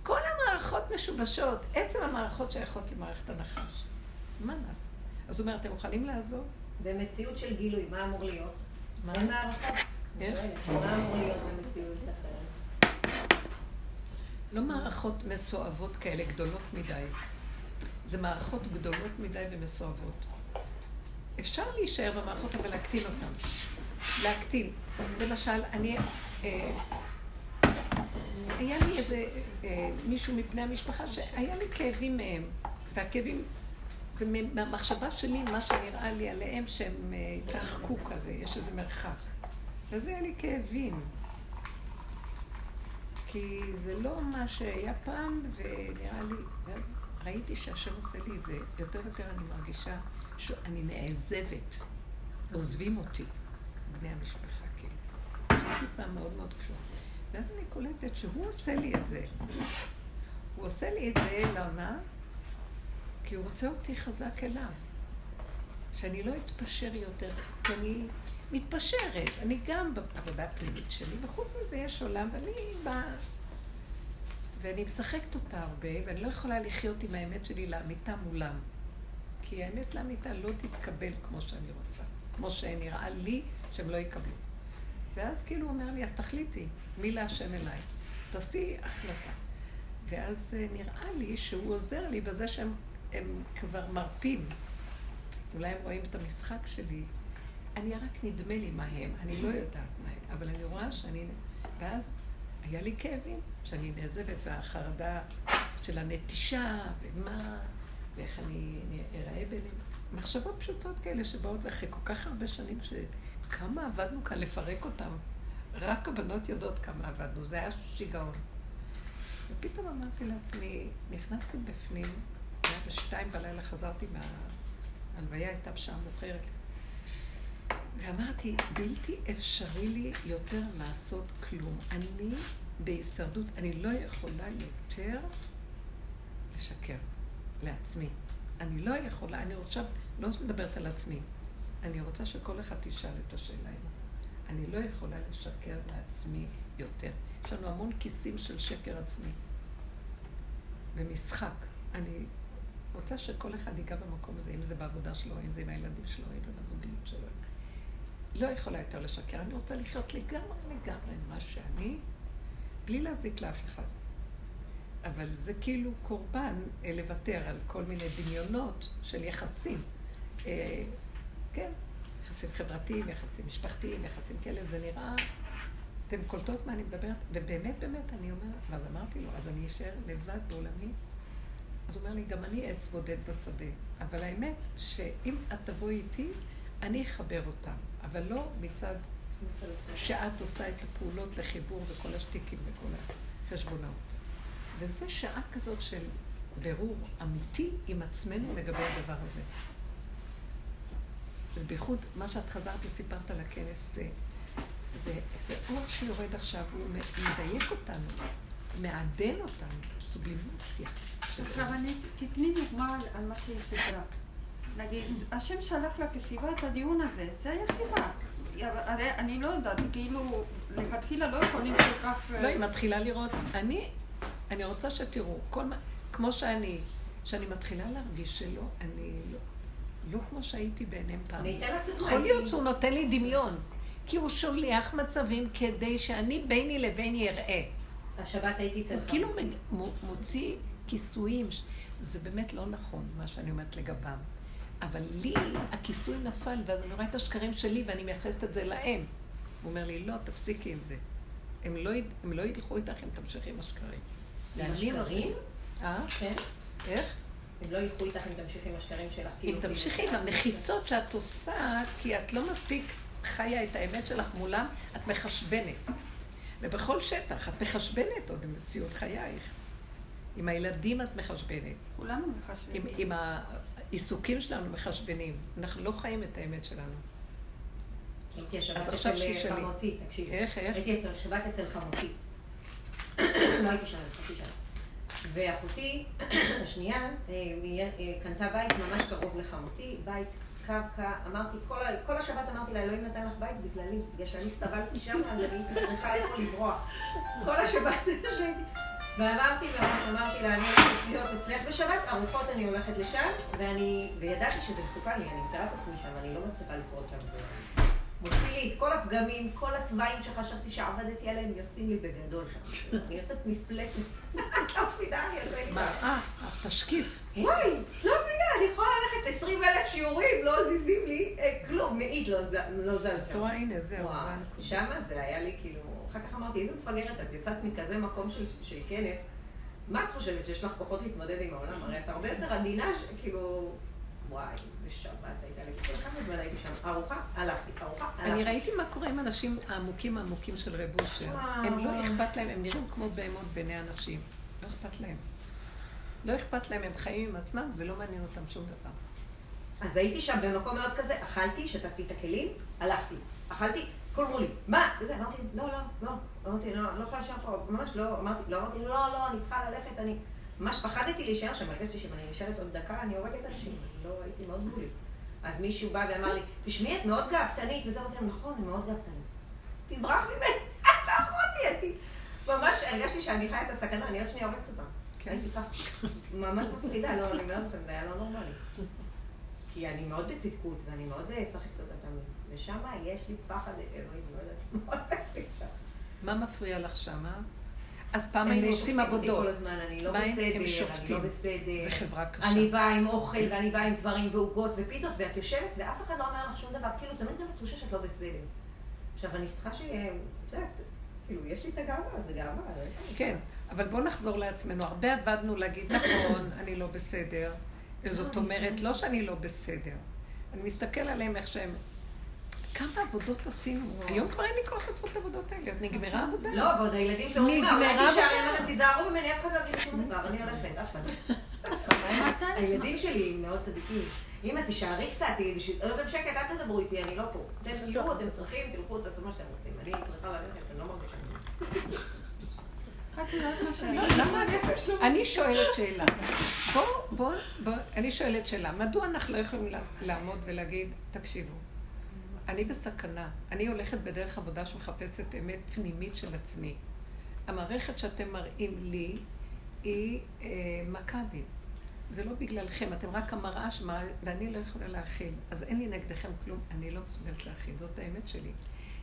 כל המערכות משובשות, עצם המערכות שייכות למערכת הנחש. מה נעשה? אז הוא אומר, אתם מוכנים לעזור? במציאות של גילוי, מה אמור להיות? מה? אין מערכות. איך? מה אמור להיות במציאות אחרת? לא מערכות מסואבות כאלה גדולות מדי. זה מערכות גדולות מדי ומסואבות. אפשר להישאר במערכות, אבל להקטין אותן. להקטין. למשל, אני... אה, היה לי איזה אה, מישהו מבני המשפחה שהיה לי כאבים מהם, והכאבים זה מהמחשבה שלי, מה שנראה לי עליהם, שהם אה, התרחקו כזה, יש איזה מרחק. וזה היה לי כאבים. כי זה לא מה שהיה פעם, ונראה לי, ואז ראיתי שהשם עושה לי את זה, יותר ויותר אני מרגישה שאני נעזבת, עוזבים אותי, בני המשפחה, כאילו. הייתי פעם מאוד מאוד קשורה. ואז אני קולטת שהוא עושה לי את זה. הוא עושה לי את זה, למה? כי הוא רוצה אותי חזק אליו. שאני לא אתפשר יותר, כי אני מתפשרת. אני גם בעבודה הפנימית שלי, וחוץ מזה יש עולם, ואני באה... ואני משחקת אותה הרבה, ואני לא יכולה לחיות עם האמת שלי לאמיתה מולם. כי האמת לאמיתה לא תתקבל כמו שאני רוצה, כמו שנראה לי שהם לא יקבלו. ואז כאילו הוא אומר לי, אז תחליטי, מי להשם אליי. תעשי החלטה. ואז אה, נראה לי שהוא עוזר לי בזה שהם כבר מרפים. אולי הם רואים את המשחק שלי. אני רק נדמה לי מה הם, אני לא יודעת מה הם, אבל אני רואה שאני... ואז היה לי כאבים, שאני נעזבת, והחרדה של הנטישה, ומה, ואיך אני אראה ביניהם. מחשבות פשוטות כאלה שבאות אחרי כל כך הרבה שנים, שכמה עבדנו כאן לפרק אותם. רק הבנות יודעות כמה עבדנו, זה היה שיגעון. ופתאום אמרתי לעצמי, נכנסתי בפנים, היה בשתיים בלילה חזרתי מההלוויה, הייתה בשעה מאוחרת. ואמרתי, בלתי אפשרי לי יותר לעשות כלום. אני בהישרדות, אני לא יכולה יותר לשקר לעצמי. אני לא יכולה, אני עכשיו לא מדברת על עצמי. אני רוצה שכל אחד תשאל את השאלה הזאת. אני לא יכולה לשקר לעצמי יותר. יש לנו המון כיסים של שקר עצמי. ומשחק. אני רוצה שכל אחד ייגע במקום הזה, אם זה בעבודה שלו, אם זה עם הילדים שלו, אם זה בזוגיות שלו. לא יכולה יותר לשקר, אני רוצה לחיות לגמרי לגמרי מה שאני, בלי להזיק לאף אחד. אבל זה כאילו קורבן אה, לוותר על כל מיני דמיונות של יחסים. אה, כן, יחסים חברתיים, יחסים משפחתיים, יחסים כאלה, זה נראה... אתם קולטות מה אני מדברת? ובאמת, באמת, אני אומרת, ואז אמרתי לו, אז אני אשאר לבד בעולמי? אז הוא אומר לי, גם אני עץ בודד בשדה. אבל האמת, שאם את תבואי איתי, אני אחבר אותם. אבל לא מצד שאת עושה את הפעולות לחיבור וכל השטיקים וכל החשבונות. וזה שעה כזאת של ברור אמיתי עם עצמנו לגבי הדבר הזה. אז בייחוד מה שאת חזרת וסיפרת על הכנס, זה, זה, זה אור שיורד עכשיו, הוא מדייק אותנו, מעדן אותנו, סובלימציה. עכשיו אני, תתני דוגמה על מה שהיא סיפרה. נגיד, השם שלח לה כסיבה את הדיון הזה, זה היה סיבה. הרי אני לא יודעת, כאילו, לכתחילה לא יכולים כל כך... לא, היא מתחילה לראות, אני, אני רוצה שתראו, כל מה, כמו שאני, שאני מתחילה להרגיש שלא, אני לא, לא כמו שהייתי בעיניהם פעם. אני אתן לך דוגמא. יכול להיות שהוא נותן לי דמיון, כי הוא שולח מצבים כדי שאני ביני לבין יראה. השבת הייתי אצלך. הוא כאילו מוציא כיסויים, זה באמת לא נכון מה שאני אומרת לגביו. אבל לי הכיסוי נפל, ואז אני רואה את השקרים שלי ואני מייחסת את זה להם. הוא אומר לי, לא, תפסיקי עם זה. הם לא, הם לא ילכו איתך אם תמשיכי עם השקרים. עם השקרים? אה? כן. איך? הם לא ילכו איתך אם תמשיכי עם השקרים שלך. אם כאילו, תמשיכי כאילו- עם המחיצות שאת עושה, כי את לא מספיק חיה את האמת שלך מולם, את מחשבנת. ובכל שטח, את מחשבנת עוד במציאות חייך. עם הילדים את מחשבנת. כולנו מחשבנים. עם, עם העיסוקים שלנו מחשבנים. אנחנו לא חיים את האמת שלנו. הייתי אז עכשיו אצל שתשאלי. חמותי, תקשיבי. איך, איך? הייתי אצל שבת אצל חמותי. לא הייתי שם, חצי שנה. ואחותי השנייה אה, אה, קנתה בית ממש קרוב לחמותי, בית קרקע, אמרתי, כל השבת אמרתי לה, אלוהים נתן לך בית בגללי, בגלל שאני סבלתי שם, אז אני צריכה איפה לברוח. כל השבת זה מה שהייתי. ואמרתי ממש, אמרתי לה, אני הולכת להיות אצלך בשבת, ארוחות אני הולכת לשם, ואני, וידעתי שזה מסוכן לי, אני מתארת את עצמי שם, אני לא מצליחה לשרוד שם. מוציא לי את כל הפגמים, כל התוואים שחשבתי שעבדתי עליהם, יוצאים לי בגדול שם. אני יוצאת מפלטת. את לא מבינה, אני יוצאת מה? אה, התשקיף. וואי, לא מבינה, אני יכולה ללכת 20 אלף שיעורים, לא זיזים לי אה, מאית לא לא זז שם. רואה, הנה, זהו. שמה זה היה לי כאילו, אחר כך אמרתי, איזה מפגרת את, יצאת מכזה מקום של, של כנס, מה את חושבת, שיש לך כוחות להתמודד עם העולם? הרי את הרבה יותר עדינה, כאילו, וואי, זה שבת הייתה לי. כל כמה זמן הייתי שם? ארוחה, הלכתי, ארוחה, אני הלכתי. ראיתי מה קורה עם האנשים העמוקים העמוקים של רב אושר. הם לא אכפת להם, הם נראים כמו בהמות בעיני אנשים. לא אכפת להם. לא אכפת להם, הם חיים עם עצמם ולא מעניין אותם שום דבר. אז הייתי שם במקום מאוד כזה, אכלתי, שטפתי את הכלים, הלכתי. אכלתי, כל אמרו לי, מה? וזה, אמרתי, לא, לא, לא. אמרתי, לא, לא יכולה להישאר פה, ממש לא, אמרתי, לא, אמרתי, לא, לא, אני צריכה ללכת, אני... ממש פחדתי להישאר שם, הרגשתי שאם אני נשארת עוד דקה, אני הורגת אנשים, לא הייתי מאוד גבולית. אז מישהו בא ואמר לי, תשמעי, את מאוד גאוותנית, וזה אמרתי נכון, אני מאוד גאוותנית. תברח ממני, לא אמרתי, הייתי... ממש הרגשתי שאני חיה את הסכנה, אני עוד שנייה הורגת אותה. כן. הייתי ככה, ממש מפחידה, לא, אני אומרת לכם, זה היה לא נורמלי. כי אני מאוד בצדקות, ואני מאוד אה, שחקת אותה תמיד. ושם יש לי פחד, אלוהים, לא יודעת מה הולך שם. מה מפריע לך שמה? אז פעם היינו עושים שופטים עבודות. כל הזמן, אני לא הם- בסדר, הם אני לא שופטים. בסדר. זה חברה קשה. אני באה עם אוכל, ואני באה עם דברים ועוגות ופיתות, ואת יושבת, ואף אחד לא אומר לך שום דבר, כאילו, תמיד גם תחושה שאת לא בסדר. עכשיו, אני צריכה ש... את יודעת, כאילו, יש לי את הגאווה, זה גאווה. זה- כן, אבל בואו נחזור לעצמנו. הרבה עבדנו להגיד, נכון, אני לא בסדר. זאת אומרת, לא שאני לא בסדר. אני מסתכל עליהם איך שהם... כמה עבודות עשינו? היום כבר אין לי כוח לעשות את העבודות האלה. עוד נגמרה העבודה? לא, ועוד הילדים שלו אומרים, נגמרה אולי. אני אומרת, תיזהרו ממני, אף אחד לא יגיד שום דבר, אני הולכת, אף אחד. מתי? הילדים שלי מאוד צדיקים. אמא, תישארי קצת, לא אתם שקט, אל תדברו איתי, אני לא פה. אתם תהיו, אתם צריכים, תלכו, תעשו מה שאתם רוצים. אני צריכה ללכת, אני לא מרגישה. את יודעת מה שאני... למה את... אני שואלת שאלה. בוא, בוא, בוא, אני שואלת שאלה. מדוע אנחנו לא יכולים לעמוד ולהגיד, תקשיבו, אני בסכנה. אני הולכת בדרך עבודה שמחפשת אמת פנימית של עצמי. המערכת שאתם מראים לי היא אה, מכה בי. זה לא בגללכם, אתם רק המראה שמראה, ואני לא יכולה להכיל. אז אין לי נגדכם כלום, אני לא מסוגלת להכיל, זאת האמת שלי.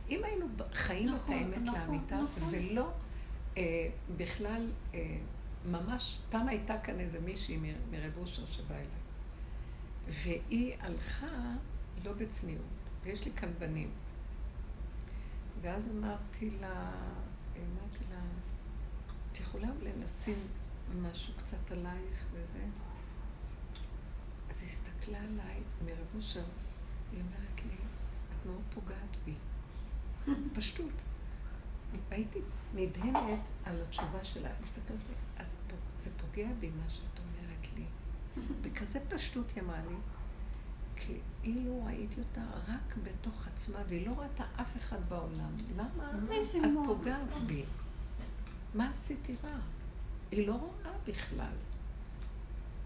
אם היינו חיים את נכון, האמת נכון, לאמיתה, נכון. ולא אה, בכלל, אה, ממש, פעם הייתה כאן איזה מישהי מרב אושר שבאה אליי, והיא הלכה לא בצניעות, ויש לי כאן בנים. ואז אמרתי לה, אמרתי לה, את יכולה לשים משהו קצת עלייך וזה? אז היא הסתכלה עליי מרב אושר, היא אומרת לי, את מאוד פוגעת בי. פשטות. הייתי נדהמת על התשובה שלה. הסתכלת לי, "את פ- זה פוגע בי מה שאת אומרת לי. בכזה פשטות היא אמרה לי, כאילו ראיתי אותה רק בתוך עצמה, והיא לא ראתה אף אחד בעולם. למה את. פוגעת בי? מה עשיתי רע? היא לא רואה בכלל.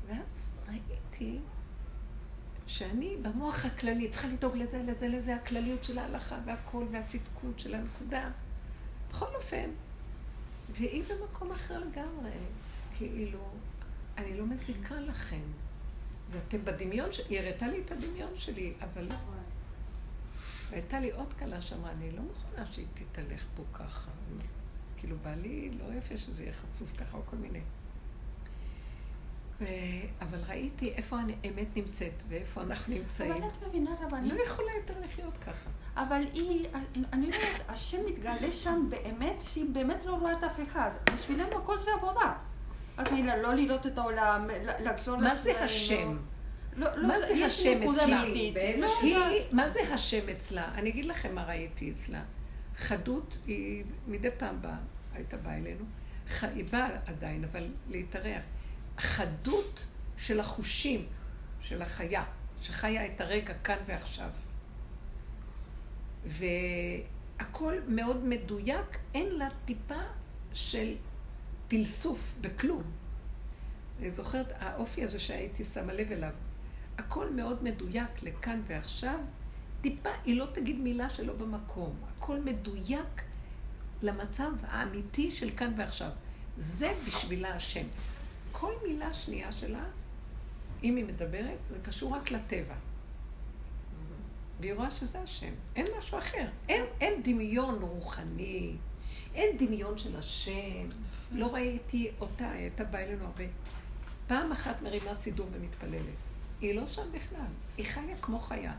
ואז ראיתי שאני במוח הכללי צריכה לדאוג לזה, לזה, לזה, הכלליות של ההלכה והכל והצדקות של הנקודה. בכל אופן, והיא במקום אחר לגמרי. כאילו, אני לא מזיקה לכם. זה אתם בדמיון, ש... היא הראתה לי את הדמיון שלי, אבל והייתה לי עוד כלה שאמרה, אני לא מוכנה שהיא תתהלך פה ככה. כאילו, בעלי לא יפה שזה יהיה חשוף ככה או כל מיני. ו... אבל ראיתי איפה האמת נמצאת ואיפה אנחנו נמצאים. אבל את מבינה, רבנית, לא יכולה יותר לחיות ככה. אבל היא, אני לא יודעת, השם מתגלה שם באמת, שהיא באמת לא רואה את אף אחד. בשבילנו הכל זה עבודה. את מבינה, לא לראות את העולם, לחזור מה זה לעצמנו. השם? לא, לא, מה זה השם אצלה? לא? היא. מה זה השם אצלה? אני אגיד לכם מה ראיתי אצלה. חדות היא מדי פעם באה, הייתה באה אלינו. היא באה עדיין, אבל להתארח. חדות של החושים, של החיה, שחיה את הרגע כאן ועכשיו. והכל מאוד מדויק, אין לה טיפה של פלסוף בכלום. אני זוכרת, האופי הזה שהייתי שמה לב אליו, הכל מאוד מדויק לכאן ועכשיו, טיפה, היא לא תגיד מילה שלא במקום. הכל מדויק למצב האמיתי של כאן ועכשיו. זה בשבילה השם. כל מילה שנייה שלה, אם היא מדברת, זה קשור רק לטבע. והיא רואה שזה השם. אין משהו אחר. אין, אין דמיון רוחני, אין דמיון של השם. לא ראיתי אותה, היא הייתה באה אלינו הרבה. פעם אחת מרימה סידור ומתפללת. היא לא שם בכלל, היא חיה כמו חיה.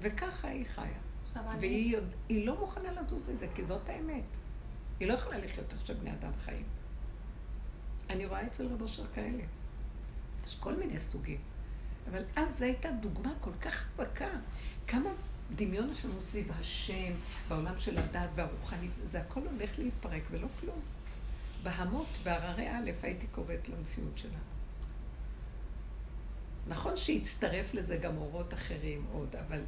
וככה היא חיה. והיא היא לא מוכנה לזוז מזה, כי זאת האמת. היא לא יכולה לחיות איך שבני אדם חיים. אני רואה אצל רב אשר כאלה. יש כל מיני סוגים. אבל אז זו הייתה דוגמה כל כך חזקה. כמה דמיון יש לנו סביב השם, בעולם של הדת והרוחנית, זה הכל הולך להתפרק ולא כלום. בהמות, בהררי א', הייתי קוראת למציאות שלה. נכון שהצטרף לזה גם אורות אחרים עוד, אבל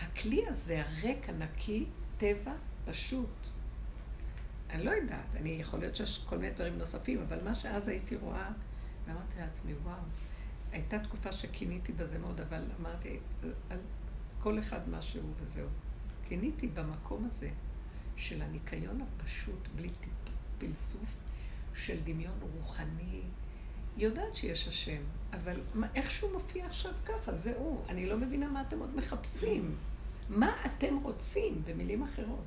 הכלי הזה, הריק, הנקי, טבע, פשוט. אני לא יודעת, אני יכול להיות שיש כל מיני דברים נוספים, אבל מה שאז הייתי רואה, ואמרתי לעצמי, וואו, הייתה תקופה שכיניתי בזה מאוד, אבל אמרתי, על כל אחד משהו וזהו. כיניתי במקום הזה של הניקיון הפשוט, בלי פלסוף, של דמיון רוחני. יודעת שיש השם, אבל מה, איך שהוא מופיע עכשיו ככה, זה הוא. אני לא מבינה מה אתם עוד מחפשים. מה אתם רוצים, במילים אחרות.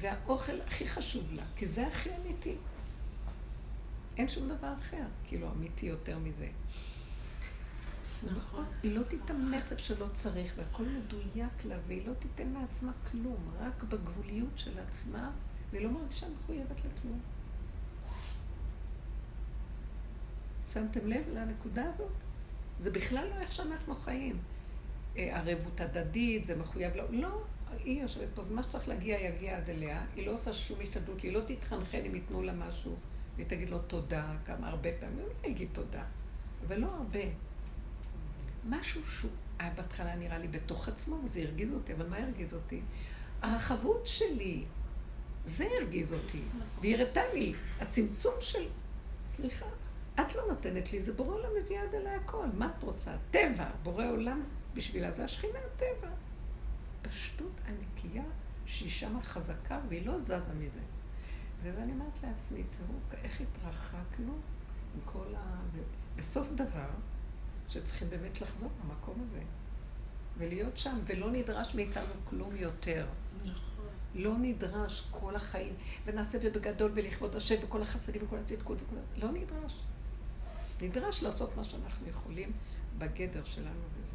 והאוכל הכי חשוב לה, כי זה הכי אמיתי. אין שום דבר אחר, כאילו, אמיתי יותר מזה. נכון. היא לא תתאמץ איפה שלא צריך, והכל מדויק לה, והיא לא תיתן לעצמה כלום, רק בגבוליות של עצמה, והיא לא מרגישה מחויבת לכלום. שמתם לב לנקודה הזאת? זה בכלל לא איך שאנחנו חיים. אה, ערבות הדדית, זה מחויב לא... לא, היא יושבת פה, ומה שצריך להגיע, יגיע עד אליה. היא לא עושה שום השתדלות, היא לא תתחנחן אם ייתנו לה משהו, והיא תגיד לו תודה כמה הרבה פעמים, היא תגיד תודה, אבל לא הרבה. משהו שהוא היה בהתחלה נראה לי בתוך עצמו, וזה הרגיז אותי, אבל מה הרגיז אותי? הרחבות שלי, זה הרגיז אותי, והיא הראתה לי, הצמצום של... סליחה, את לא נותנת לי, זה בורא עולם מביא עד אליי הכל, מה את רוצה? טבע, בורא עולם בשבילה זה השכינה הטבע. פשטות הנקייה שהיא שמה חזקה והיא לא זזה מזה. ואני אומרת לעצמי, תראו איך התרחקנו עם כל ה... בסוף דבר, שצריכים באמת לחזור למקום הזה, ולהיות שם, ולא נדרש מאיתנו כלום יותר. נכון. לא נדרש כל החיים, ונעשה את זה בגדול ולכבוד השם וכל החסדים וכל הצדקות וכל... לא נדרש. נדרש לעשות מה שאנחנו יכולים בגדר שלנו וזה.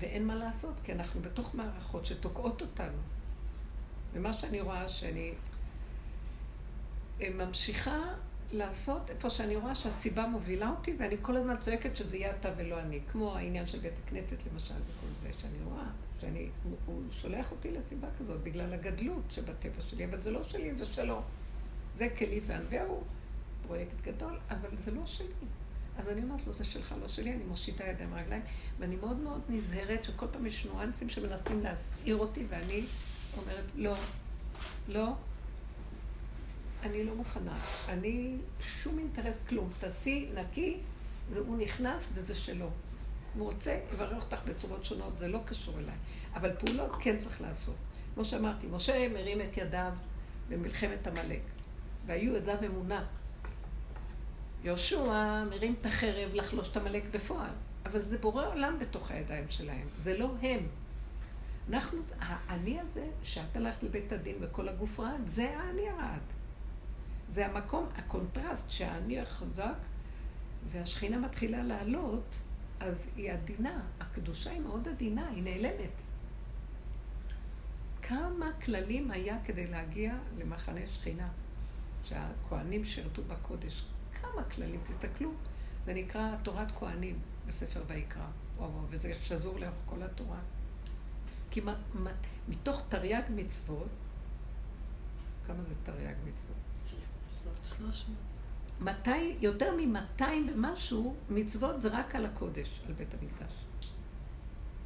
ואין מה לעשות, כי אנחנו בתוך מערכות שתוקעות אותנו. ומה שאני רואה, שאני אה, ממשיכה לעשות איפה שאני רואה שהסיבה מובילה אותי, ואני כל הזמן צועקת שזה יהיה אתה ולא אני. כמו העניין של בית הכנסת למשל, וכל זה, שאני רואה, שאני, הוא שולח אותי לסיבה כזאת, בגלל הגדלות שבטבע שלי, אבל זה לא שלי, זה שלו. זה כלי וענווה הוא פרויקט גדול, אבל זה לא שלי. אז אני אומרת לו, זה שלך, לא שלי, אני מושיטה ידיים רגליים, ואני מאוד מאוד נזהרת שכל פעם יש ניואנסים שמנסים להסעיר אותי, ואני אומרת, לא, לא, אני לא מוכנה. אני, שום אינטרס, כלום. תעשי נקי, והוא נכנס וזה שלו. הוא רוצה, יברך אותך בצורות שונות, זה לא קשור אליי. אבל פעולות כן צריך לעשות. כמו שאמרתי, משה מרים את ידיו במלחמת עמלק, והיו ידיו אמונה. יהושע מרים את החרב לחלוש את עמלק בפועל. אבל זה בורא עולם בתוך הידיים שלהם, זה לא הם. אנחנו, האני הזה, שאת הלכת לבית הדין וכל הגוף רעד, זה האני הרעד. זה המקום, הקונטרסט שהאני החזק והשכינה מתחילה לעלות, אז היא עדינה. הקדושה היא מאוד עדינה, היא נעלמת. כמה כללים היה כדי להגיע למחנה שכינה, שהכוהנים שירתו בקודש. כמה כללים, תסתכלו, זה נקרא תורת כהנים בספר ויקרא. וואו, וזה שזור לאורך כל התורה. כי מה, מתוך תרי"ג מצוות, כמה זה תרי"ג מצוות? שלוש מאות. יותר ממאתיים ומשהו מצוות זה רק על הקודש, על בית המקדש.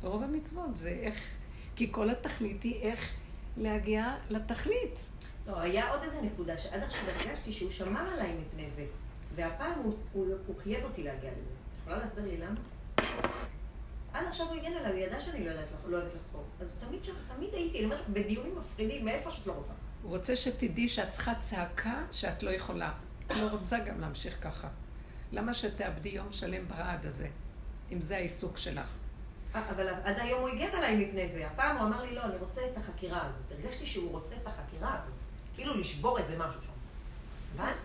רוב המצוות זה איך, כי כל התכלית היא איך להגיע לתכלית. לא, היה עוד איזה נקודה שעד עכשיו הרגשתי שהוא שמר עליי מפני זה, והפעם הוא, הוא, הוא חייב אותי להגיע לזה. את יכולה להסביר לי למה? עד עכשיו הוא הגן עליי, הוא ידע שאני לא יודעת לא לחקור. אז תמיד, תמיד הייתי, אני אומרת לך, בדיונים מפחידים, מאיפה שאת לא רוצה. הוא רוצה שתדעי שאת צריכה צעקה שאת לא יכולה. לא רוצה גם להמשיך ככה. למה שתאבדי יום שלם ברעד הזה, אם זה העיסוק שלך? אה, אבל עד היום הוא הגן עליי מפני זה. הפעם הוא אמר לי, לא, אני רוצה את החקירה הזאת. הרגשתי שהוא רוצה את החקירה הזאת. כאילו לשבור איזה משהו שם.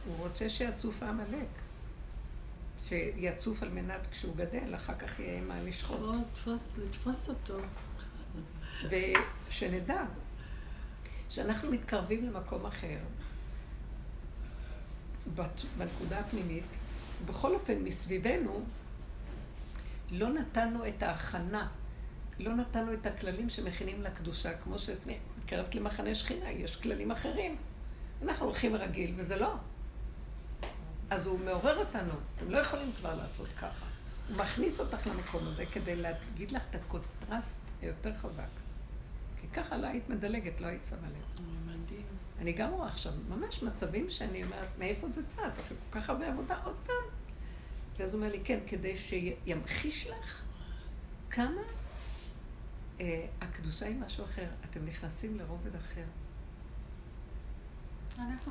הוא רוצה שיצוף העמלק. שיצוף על מנת כשהוא גדל, אחר כך יהיה מה לשחוט. לתפוס אותו. ושנדע, שאנחנו מתקרבים למקום אחר, בנקודה הפנימית, בכל אופן, מסביבנו, לא נתנו את ההכנה, לא נתנו את הכללים שמכינים לקדושה, כמו שאת מתקרבת למחנה שכינה, יש כללים אחרים. אנחנו הולכים רגיל, וזה לא. אז הוא מעורר אותנו, אתם לא יכולים כבר לעשות ככה. הוא מכניס אותך למקום הזה כדי להגיד לך את הקונטרסט היותר חזק. כי ככה לא היית מדלגת, לא היית שמה לב. מדהים. אני גם רואה עכשיו ממש מצבים שאני אומרת, מאיפה זה צץ? אחרי כל כך הרבה עבודה, עוד פעם. ואז הוא אומר לי, כן, כדי שימחיש לך כמה אה, הקדושה היא משהו אחר. אתם נכנסים לרובד אחר.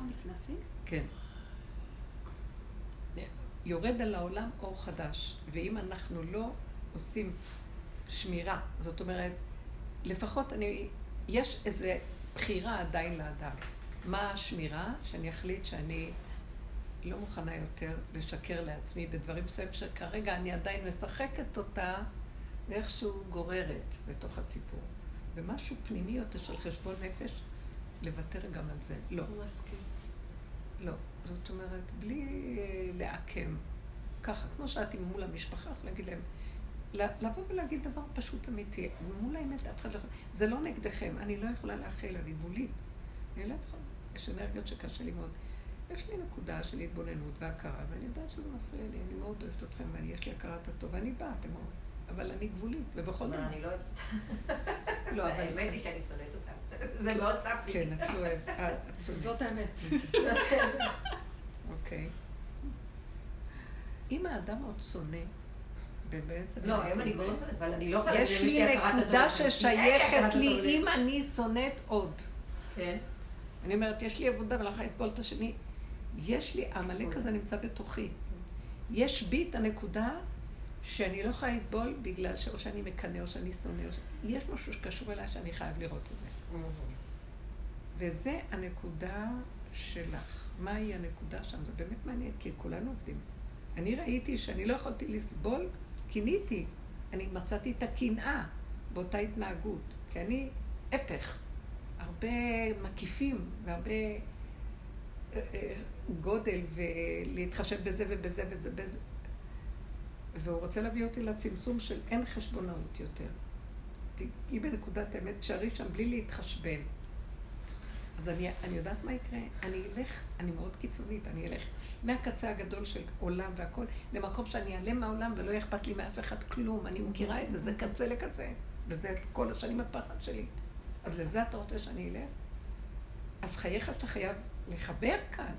נכנסים? כן. יורד על העולם אור חדש, ואם אנחנו לא עושים שמירה, זאת אומרת, לפחות אני, יש איזו בחירה עדיין לאדם. מה השמירה? שאני אחליט שאני לא מוכנה יותר לשקר לעצמי בדברים מסוימים שכרגע אני עדיין משחקת אותה ואיכשהו גוררת בתוך הסיפור. ומשהו פנימי יותר של חשבון נפש, לוותר גם על זה. לא. הוא מסכים. לא. זאת אומרת, בלי אה, לעקם. ככה, כמו שאת עם מול המשפחה, איך להגיד להם, לבוא ולהגיד דבר פשוט אמיתי. מול האמת אף אחד לא יכול... זה לא נגדכם, אני לא יכולה לאחל, אני גבולית. אני לא יכולה. יש אנרגיות שקשה לי מאוד. יש לי נקודה של התבוננות והכרה, ואני יודעת שזה מפריע לי, אני מאוד אוהבת אתכם, ויש לי הכרת הטוב, ואני באה, אתם אומרים, אבל אני גבולית, ובכל אבל דבר. אני לא אוהבת. לא, אבל... האמת היא שאני שונאת אותם. זה מאוד צף לי. כן, את לא אוהבת. אה. זאת האמת. אוקיי. אם האדם עוד שונא, באמת, לא, היום אני כבר לא שונאת, אבל אני לא יכולה... יש לי. נקודה ששייכת לי. אם אני שונאת עוד. כן. אני אומרת, יש לי עבודה ואני לא יכולה לסבול את השני. יש לי, העמלק הזה נמצא בתוכי. יש בי את הנקודה שאני לא יכולה לסבול בגלל שאו שאני מקנא או שאני שונא. או ש... יש משהו שקשור אליי שאני חייב לראות את זה. וזה הנקודה שלך. מהי הנקודה שם? זה באמת מעניין, כי כולנו עובדים. אני ראיתי שאני לא יכולתי לסבול, קיניתי. אני מצאתי את הקנאה באותה התנהגות. כי אני הפך. הרבה מקיפים והרבה אה, אה, גודל ולהתחשב בזה ובזה וזה בזה. והוא רוצה להביא אותי לצמצום של אין חשבונאות יותר. תהיי בנקודת האמת, תשארי שם בלי להתחשבן. אז אני, אני יודעת מה יקרה? אני אלך, אני מאוד קיצונית, אני אלך מהקצה הגדול של עולם והכל, למקום שאני אעלם מהעולם ולא יהיה אכפת לי מאף אחד כלום. אני מכירה את זה, זה קצה לקצה. וזה כל השנים הפחד שלי. אז לזה אתה רוצה שאני אלך? אז חייך שאתה חייב לחבר כאן.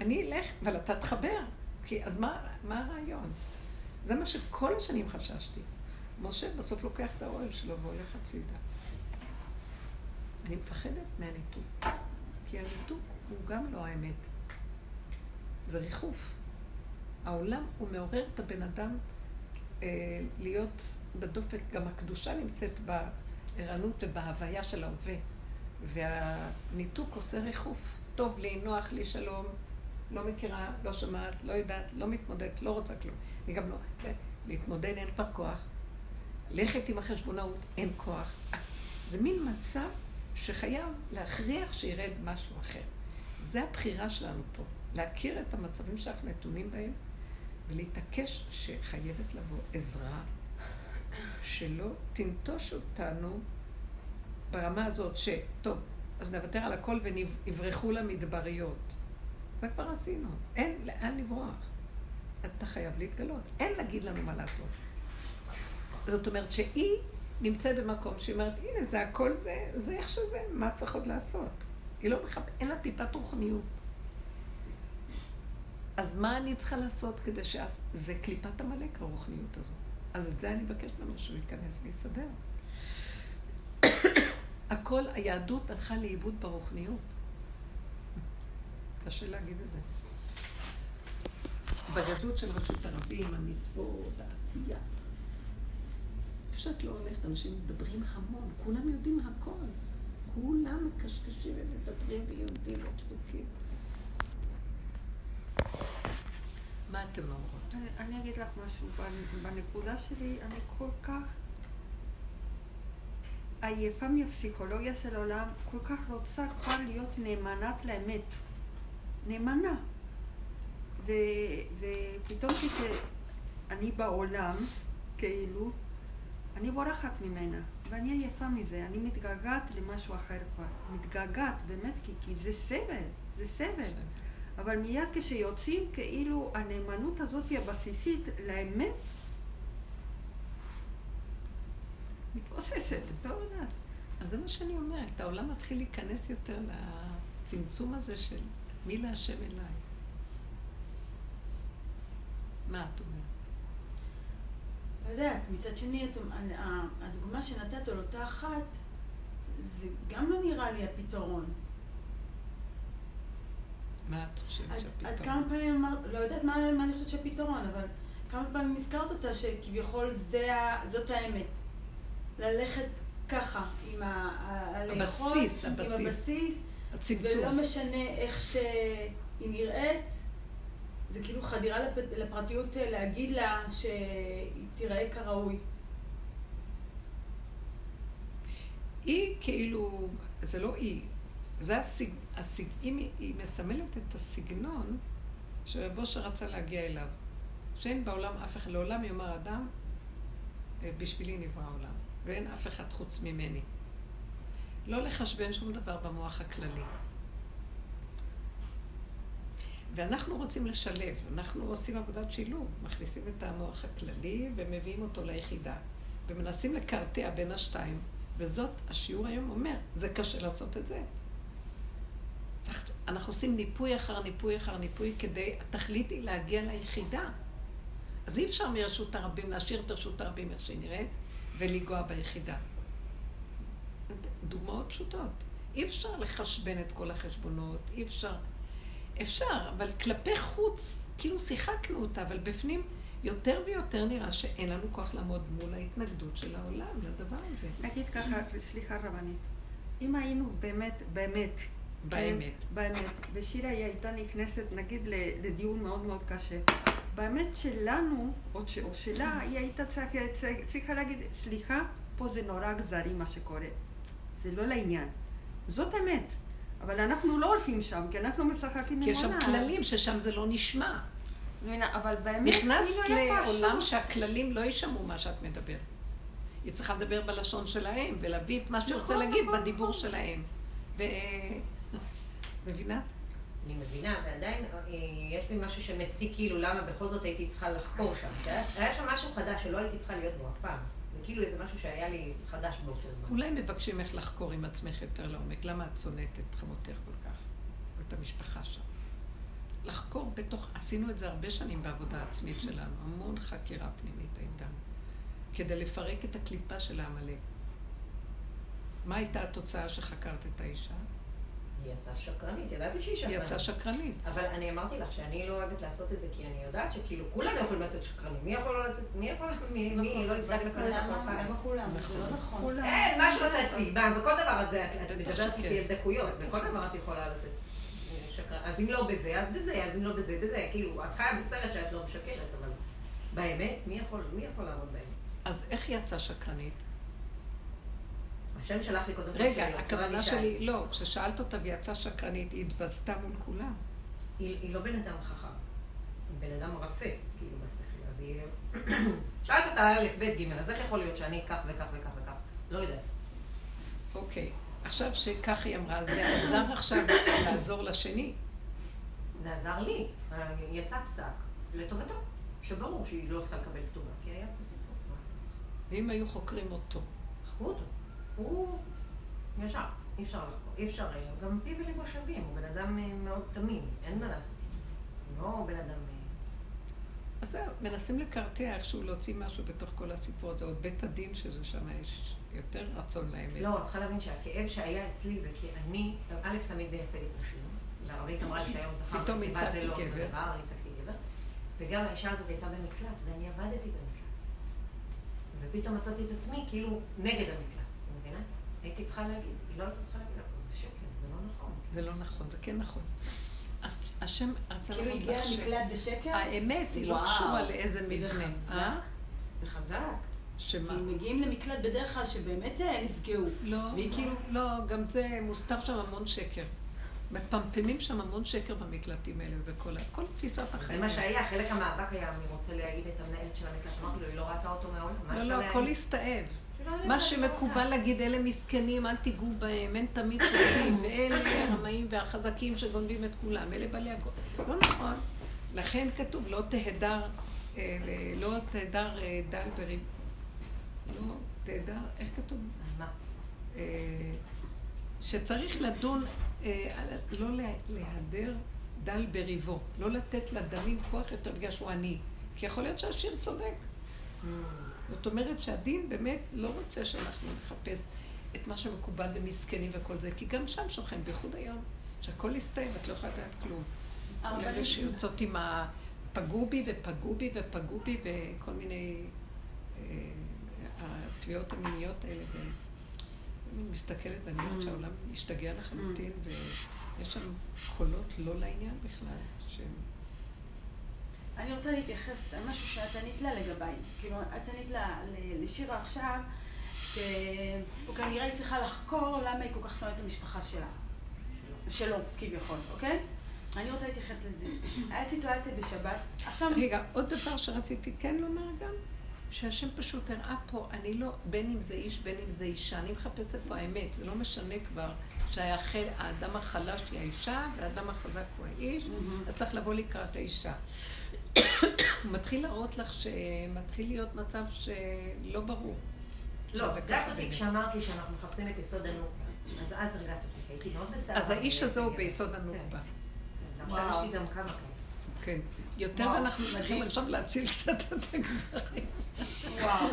אני אלך, אבל אתה תחבר. כי, אז מה, מה הרעיון? זה מה שכל השנים חששתי. משה בסוף לוקח את האוהל שלו והולך הצידה. אני מפחדת מהניתוק. כי הניתוק הוא גם לא האמת. זה ריחוף. העולם, הוא מעורר את הבן אדם אה, להיות בדופק, גם הקדושה נמצאת בערנות ובהוויה של ההווה. והניתוק עושה ריחוף. טוב לי, נוח לי, שלום, לא מכירה, לא שומעת, לא יודעת, לא מתמודדת, לא רוצה כלום. אני גם לא... להתמודד אין כבר כוח. לכת עם החשבונאות אין כוח. זה מין מצב שחייב להכריח שירד משהו אחר. זה הבחירה שלנו פה. להכיר את המצבים שאנחנו נתונים בהם ולהתעקש שחייבת לבוא עזרה שלא תנטוש אותנו ברמה הזאת שטוב, אז נוותר על הכל ויברחו למדבריות. זה כבר עשינו. אין לאן לברוח. אתה חייב להתגלות. אין להגיד לנו מה לעשות. זאת אומרת שהיא נמצאת במקום שהיא אומרת, הנה, זה הכל זה, זה איך שזה, מה צריך עוד לעשות? היא לא מחפ... אין לה טיפת רוחניות. אז מה אני צריכה לעשות כדי ש... זה קליפת עמלק, הרוחניות הזאת. אז את זה אני מבקשת ממנו שהוא ייכנס ויסדר. הכל, היהדות הלכה לאיבוד ברוחניות. קשה להגיד את זה. בגדלות של רשות הרבים, המצוות, העשייה. איפה שאת לא הולכת, אנשים מדברים המון, כולם יודעים הכל. כולם מקשקשים ומדברים ויודעים בפסוקים. מה אתם אומרות? אני, אני אגיד לך משהו, בנ- בנקודה שלי אני כל כך עייפה מהפסיכולוגיה של העולם, כל כך רוצה כבר להיות נאמנת לאמת. נאמנה. ו- ופתאום כשאני בעולם, כאילו, אני בורחת ממנה, ואני עייפה מזה, אני מתגעגעת למשהו אחר כבר. מתגעגעת, באמת, כי, כי זה סבל, זה סבל. אבל מיד כשיוצאים, כאילו הנאמנות הזאת הבסיסית לאמת מתבוססת, לא יודעת. אז זה מה שאני אומרת, העולם מתחיל להיכנס יותר לצמצום הזה של מי להשם אליי. מה את אומרת? לא יודעת, מצד שני, את- הדוגמה שנתת על אותה אחת, זה גם לא נראה לי הפתרון. מה את חושבת את שהפתרון? כמה פעמים אמרת, לא יודעת מה, מה אני חושבת שהפתרון, אבל כמה פעמים הזכרת אותה שכביכול זה, זאת האמת. ללכת ככה, עם ה... ה- הלאכול, הבסיס, עם הבסיס. הצמצום. ולא משנה איך שהיא נראית, זה כאילו חדירה לפ... לפרטיות אה, להגיד לה שהיא תיראה כראוי. היא כאילו, זה לא היא, זה. הסג... אם היא, היא מסמלת את הסגנון שרב אושר רצה להגיע אליו. שאין בעולם אף אחד, לעולם יאמר אדם, "אה, בשבילי נברא העולם, ואין אף אחד חוץ ממני. לא לחשבן שום דבר במוח הכללי. ואנחנו רוצים לשלב, אנחנו עושים עבודת שילוב, מכניסים את המוח הכללי ומביאים אותו ליחידה, ומנסים לקרטע בין השתיים, וזאת, השיעור היום אומר, זה קשה לעשות את זה. אנחנו עושים ניפוי אחר ניפוי אחר ניפוי כדי, התכלית היא להגיע ליחידה. אז אי אפשר מרשות הרבים להשאיר את רשות הרבים איך שהיא נראית ולגוע ביחידה. דוגמאות פשוטות. אי אפשר לחשבן את כל החשבונות, אי אפשר... אפשר, אבל כלפי חוץ, כאילו שיחקנו אותה, אבל בפנים יותר ויותר נראה שאין לנו כוח לעמוד מול ההתנגדות של העולם לדבר הזה. נגיד ככה, סליחה רבנית, אם היינו באמת, באמת, באמת. כן, באמת, ושירה היא הייתה נכנסת נגיד לדיון מאוד מאוד קשה, באמת שלנו, או, ש, או שלה, היא הייתה צריכה, צריכה להגיד, סליחה, פה זה נורא אכזרי מה שקורה. זה לא לעניין. זאת אמת. אבל אנחנו לא הולכים שם, כי אנחנו משחקים כי יש שם. כללים ששם זה לא נשמע. אבל באמת, נכנסת כאילו לעולם פשוט. שהכללים לא יישמעו מה שאת מדברת. היא צריכה לדבר בלשון שלהם, ולהביא את מה שהיא רוצה נכון, להגיד נכון, בדיבור נכון. שלהם. ו... מבינה? אני מבינה, ועדיין אה, יש בי משהו שמציק כאילו למה בכל זאת הייתי צריכה לחקור שם. היה שם משהו חדש שלא הייתי צריכה להיות בו אף פעם. כאילו איזה משהו שהיה לי חדש באותו זמן. אולי מבקשים איך לחקור עם עצמך יותר לעומק. למה את שונאת את חמותך כל כך? ואת המשפחה שם. לחקור בתוך, עשינו את זה הרבה שנים בעבודה העצמית שלנו, המון חקירה פנימית הייתה, כדי לפרק את הקליפה של העמלק. מה הייתה התוצאה שחקרת את האישה? היא יצאה שקרנית, ידעתי שהיא היא שקרנית. יצאה שקרנית. אבל אני אמרתי לך שאני לא אוהבת לעשות את זה כי אני יודעת שכאילו כולנו יכולים לצאת שקרנים. מי יכול לא לצאת, מי יכול, מי מי לא יצטרך לקרוא את למה כולם? זה לא נכון. אין, מה שלא תעשי, בכל דבר את זה, את- מדברת. איתי על דקויות, בכל דבר את יכולה לצאת שקרן. אז אם לא בזה, אז בזה, אז אם לא בזה, בזה. כאילו, את חיה בסרט שאת לא משקרת, אבל באמת, מי יכול מי יכול לעמוד באמת? אז איך היא יצאה שקרנית? השם שלח לי קודם כל רגע, לא הכוונה. שלי, לא, כששאלת אותה ויצאה שקרנית, היא התבזתה מול כולם. היא היא לא בן אדם חכם, היא בן אדם רפה, כאילו, בשכל. אז היא... שאלת אותה א', ב', ג', אז איך יכול להיות שאני כך וכך וכך וכך? לא יודעת. אוקיי, עכשיו שכך היא אמרה, זה עזר עכשיו לעזור לשני. זה עזר לי, יצא פסק לטובתו, שברור שהיא לא צריכה לקבל כתובה, כי היה פה סיפור. ואם היו חוקרים אותו, חקרו אותו. הוא ישר, אי אפשר לחקור, אי אפשר, גם פיו וליבו שווים, הוא בן אדם אה, מאוד תמים, אין מה לעשות. הוא לא בן אדם... אה, אז זהו, מנסים לקרטע איכשהו להוציא משהו בתוך כל הסיפור הזה, עוד בית הדין שזה שם יש יותר רצון לאמת. לא, את צריכה להבין שהכאב שהיה אצלי זה כי אני, א', תמיד מייצגת נשים, והרבנית אמרה לי שהיום זכר פתאום לא אותו גבר. וגם האישה הזאת הייתה במקלט, ואני עבדתי במקלט. ופתאום מצאתי את עצמי כאילו נגד המקלט? הייתי צריכה להגיד, לא הייתה צריכה להגיד, אבל זה שקר, זה לא נכון. זה לא נכון, זה כן נכון. אז השם רצה כאילו להראות הגיע לך למקלט בשקר? האמת היא לא קשורה לאיזה זה מבנה. חזק. אה? זה חזק. שמה? כי מגיעים למקלט בדרך כלל שבאמת אה, נפגעו. לא, והיא כאילו... לא, גם זה מוסתר שם המון שקר. מפמפמים שם המון שקר במקלטים האלה ובכל כל תפיסת החיים. זה מה שהיה, חלק המאבק היה, אני רוצה להעיד את המנהלת של המקלט, אמרתי לו, היא לא ראתה אותו מעולם. לא, לא, הכל הסתאב. מה שמקובל להגיד, אלה מסכנים, אל תיגעו בהם, הם תמיד צודקים, ואלה הרמאים והחזקים שגונבים את כולם, אלה בעלי הכל. לא נכון. לכן כתוב, לא תהדר, אה, לא תהדר אה, דל בריב. לא תהדר, איך כתוב? אה, שצריך לדון, לא להיעדר דל בריבו, לא לתת לדלים כוח יותר בגלל שהוא עני. כי יכול להיות שהשיר צודק. זאת אומרת שהדין באמת לא רוצה שאנחנו נחפש את מה שמקובל במסכנים וכל זה, כי גם שם שוכן, בייחוד היום, שהכל הסתיים, את לא יכולה לדעת כלום. אלה שיוצאות עם ה... פגעו בי ופגעו בי ופגעו בי וכל מיני... אה, התביעות המיניות האלה. ואני מסתכלת, אני אומרת mm. שהעולם משתגע לחלוטין, mm. ויש שם קולות לא לעניין בכלל, שהם... אני רוצה להתייחס על משהו שאת ענית לה לגביי. כאילו, את ענית לה לשירה עכשיו, שהוא כנראה צריכה לחקור למה היא כל כך שונאת את המשפחה שלה. שלו, כביכול, אוקיי? אני רוצה להתייחס לזה. היה סיטואציה בשבת, עכשיו... רגע, עוד דבר שרציתי כן לומר גם, שהשם פשוט הראה פה, אני לא, בין אם זה איש, בין אם זה אישה, אני מחפשת פה האמת, זה לא משנה כבר שהאדם החלש היא האישה והאדם החזק הוא האיש, אז צריך לבוא לקראת האישה. הוא מתחיל להראות לך שמתחיל להיות מצב שלא ברור. לא, דווקא אותי כשאמרתי שאנחנו מחפשים את יסוד הנוקבה, אז אז הרגעת אותי, הייתי מאוד בסדר. אז האיש הזה הוא ביסוד הנוקבה. עכשיו יש לי גם כמה כאלה. כן. יותר אנחנו צריכים עכשיו להציל קצת את הגברים. וואו.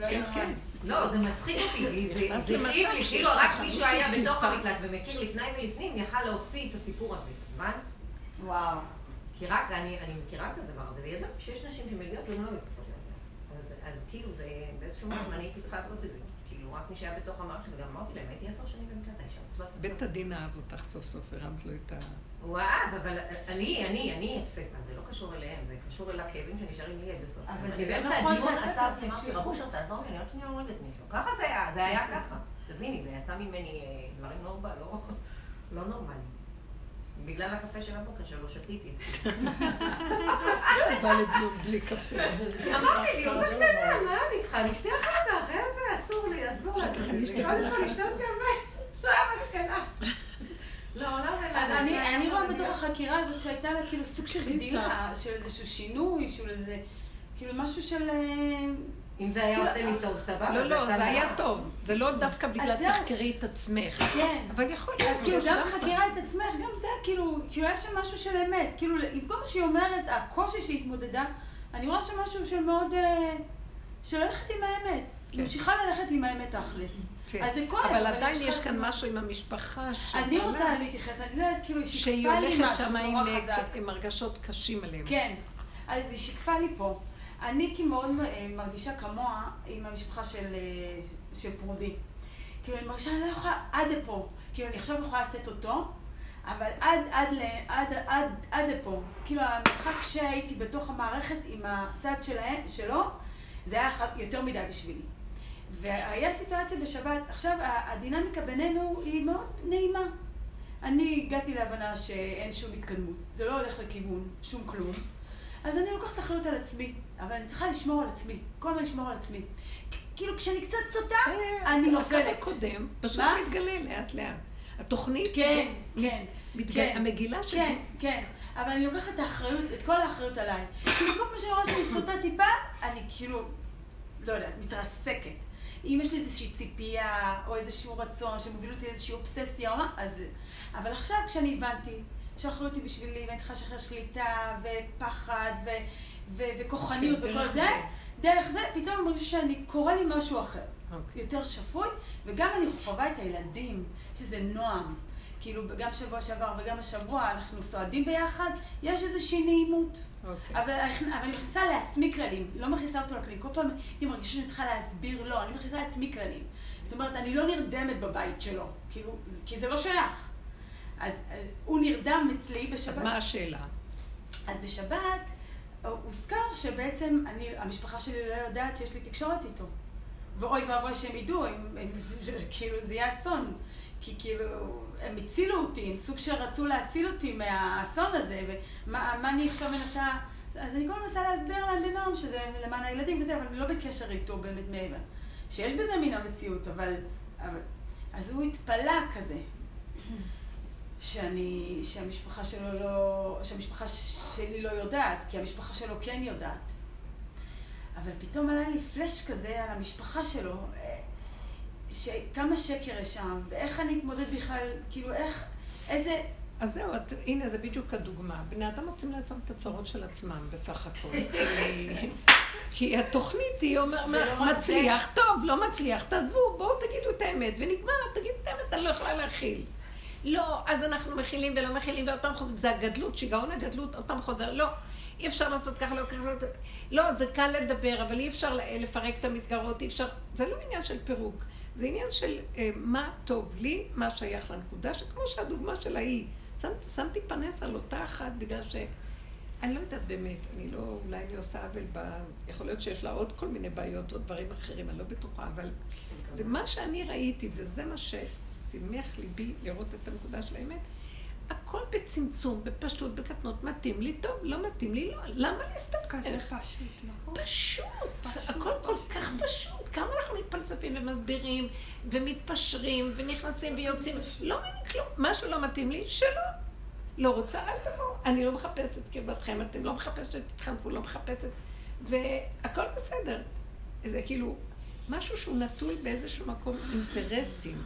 כן, כן. לא, זה מצחיק אותי, זה הכאיב לי, כאילו רק מישהו היה בתוך המקלט ומכיר לפני ולפנים, יכל להוציא את הסיפור הזה, הבנת? וואו. כי רק, אני, אני מכירה את הדבר הזה, וידעתי שיש נשים שמגיעות והן לא מצליחות לדעת. אז, אז כאילו, זה באיזשהו מקום אני הייתי צריכה לעשות את זה. כאילו, רק מי שהיה בתוך המערכת, וגם אמרתי להם, הייתי עשר שנים במקלט האישה. בית הדין אהב אותך סוף סוף, הרמת לו את ה... הוא אהב, אבל אני, אני, אני הדפקה, זה לא קשור אליהם, זה קשור אל הכאבים שנשארים לי עד הסוף. אבל זה באמצע נכון הדיון עצרתי, אמרתי, רבו שם, תעזור לי, אני עוד שנייה הורגת מישהו. ככה זה היה, זה היה ככה. תביני, זה יצא ממני אה, דברים לא, לא, לא נורמליים. בגלל הקפה של הבוקר שלא שתיתי. בא לדיון בלי קפה. אמרתי לי, עוד קטנה, מה אני צריכה? אני אשתה אחר כך, איזה, אסור לי, אסור לי. אני אשתה קפה. זו המסקנה. לא, לא, לא. אני רואה בתוך החקירה הזאת שהייתה לה כאילו סוג של גדילה, של איזשהו שינוי, של איזה, כאילו משהו של... אה, אם זה היה עושה לי טוב, סבבה. לא, לא, זה היה טוב. זה לא דווקא בגלל תחקרי את עצמך. כן. אבל יכול להיות. אז כאילו, גם חקירה את עצמך, גם זה, כאילו, כאילו, היה שם משהו של אמת. כאילו, עם כל מה שהיא אומרת, הקושי שהיא התמודדה, אני רואה שם משהו של מאוד... אה, של ללכת עם האמת. כן. ממשיכה ללכת עם האמת תכלס. כן. אז זה כואב. אבל עדיין יש כאן משהו עם המשפחה. אני רוצה להתייחס, אני לא יודעת, כאילו, היא שיקפה לי משהו נורא חזק. שהיא הולכת שם עם הרגשות קשים עליהם. כן. אז היא שיקפה לי פה. אני כמאוד אה, מרגישה כמוה עם המשפחה של, אה, של פרודי. כאילו, אני מרגישה, אני לא יכולה עד לפה. כאילו, אני עכשיו יכולה לשאת אותו, אבל עד, עד, עד, עד, עד לפה. כאילו, המשחק שהייתי בתוך המערכת עם הצד שלה, שלו, זה היה יותר מדי בשבילי. והיה סיטואציה בשבת, עכשיו הדינמיקה בינינו היא מאוד נעימה. אני הגעתי להבנה שאין שום התקדמות, זה לא הולך לכיוון, שום כלום. אז אני לוקחת אחריות על עצמי, אבל אני צריכה לשמור על עצמי, כל הזמן לשמור על עצמי. כאילו כשאני קצת סוטה, אני נופלת. הקו הקודם פשוט מתגלה לאט לאט. התוכנית, כן, כן, כן, המגילה שלי. כן, כן. אבל אני לוקחת את האחריות, את כל האחריות עליי. כאילו כל פעם שאני רואה שאני סוטה טיפה, אני כאילו, לא יודעת, מתרסקת. אם יש לי איזושהי ציפייה, או איזשהו רצון שמוביל אותי לאיזושהי אובססיה, או מה, אז... אבל עכשיו כשאני הבנתי שהאחריות היא בשבילי, ואני צריכה לשחרר שליטה, ופחד, ו... וכוחניות כן, וכל זה, דרך זה פתאום אני מרגישה שאני, קורה לי משהו אחר. Okay. אוקיי. יותר שפוי, וגם אני חווה את הילדים, שזה נועם. כאילו, גם שבוע שעבר וגם השבוע אנחנו סועדים ביחד, יש איזושהי נעימות. Okay. אוקיי. אבל, אבל אני מכניסה לעצמי כללים, לא מכניסה אותו לכללים. כל פעם הייתי מרגישה שאני צריכה להסביר לו, אני מכניסה לעצמי כללים. זאת אומרת, אני לא נרדמת בבית שלו, כאילו, כי זה לא שייך. אז, אז הוא נרדם אצלי בשבת. אז מה השאלה? אז בשבת הוזכר שבעצם אני, המשפחה שלי לא יודעת שיש לי תקשורת איתו. ואוי ואבוי שהם ידעו, הם, הם, כאילו זה יהיה אסון. כי כאילו, הם הצילו אותי, הם סוג שרצו להציל אותי מהאסון הזה, ומה מה אני עכשיו מנסה... אז אני כל הזמן מנסה להסביר להם בנועם שזה למען הילדים וזה, אבל אני לא בקשר איתו באמת מעבר. שיש בזה מן המציאות, אבל... אבל אז הוא התפלא כזה. שאני, שהמשפחה שלו לא, שהמשפחה שלי לא יודעת, כי המשפחה שלו כן יודעת. אבל פתאום עלה לי פלאש כזה על המשפחה שלו, אה, שכמה שקר יש שם, ואיך אני אתמודד בכלל, כאילו איך, איזה... אז זהו, את, הנה, זה בדיוק הדוגמה. בני אדם רוצים לעצום את הצרות של עצמם, בסך הכל. כי התוכנית היא אומר, מצליח, טוב, לא מצליח, תעזבו, בואו תגידו את האמת, ונגמר, תגידו את האמת, אני לא יכולה להכיל. לא, אז אנחנו מכילים ולא מכילים, ועוד פעם חוזרים, זה הגדלות, שיגעון הגדלות, עוד פעם חוזר, לא, אי אפשר לעשות ככה, לא ככה, לא, לא, זה קל לדבר, אבל אי אפשר לפרק את המסגרות, אי אפשר, זה לא עניין של פירוק, זה עניין של אה, מה טוב לי, מה שייך לנקודה, שכמו שהדוגמה של ההיא, שמת, שמתי פנס על אותה אחת בגלל ש... אני לא יודעת באמת, אני לא, אולי אני עושה עוול ב... יכול להיות שיש לה עוד כל מיני בעיות או דברים אחרים, אני לא בטוחה, אבל... ומה שאני ראיתי, וזה מה ששימח ליבי לראות את הנקודה של האמת, הכל בצמצום, בפשטות, בקטנות, מתאים לי טוב, לא מתאים לי, לא, למה להסתכל? כזה פשוט, נכון? פשוט, הכל כל כך פשוט, כמה אנחנו מתפלצפים ומסבירים, ומתפשרים, ונכנסים ויוצאים, לא מבינים כלום, מה שלא מתאים לי, שלא. לא רוצה, אל תבואו. אני לא מחפשת קרבתכם, אתם לא מחפשת שתתחנפו, לא מחפשת, והכל בסדר. זה כאילו משהו שהוא נטול באיזשהו מקום אינטרסים.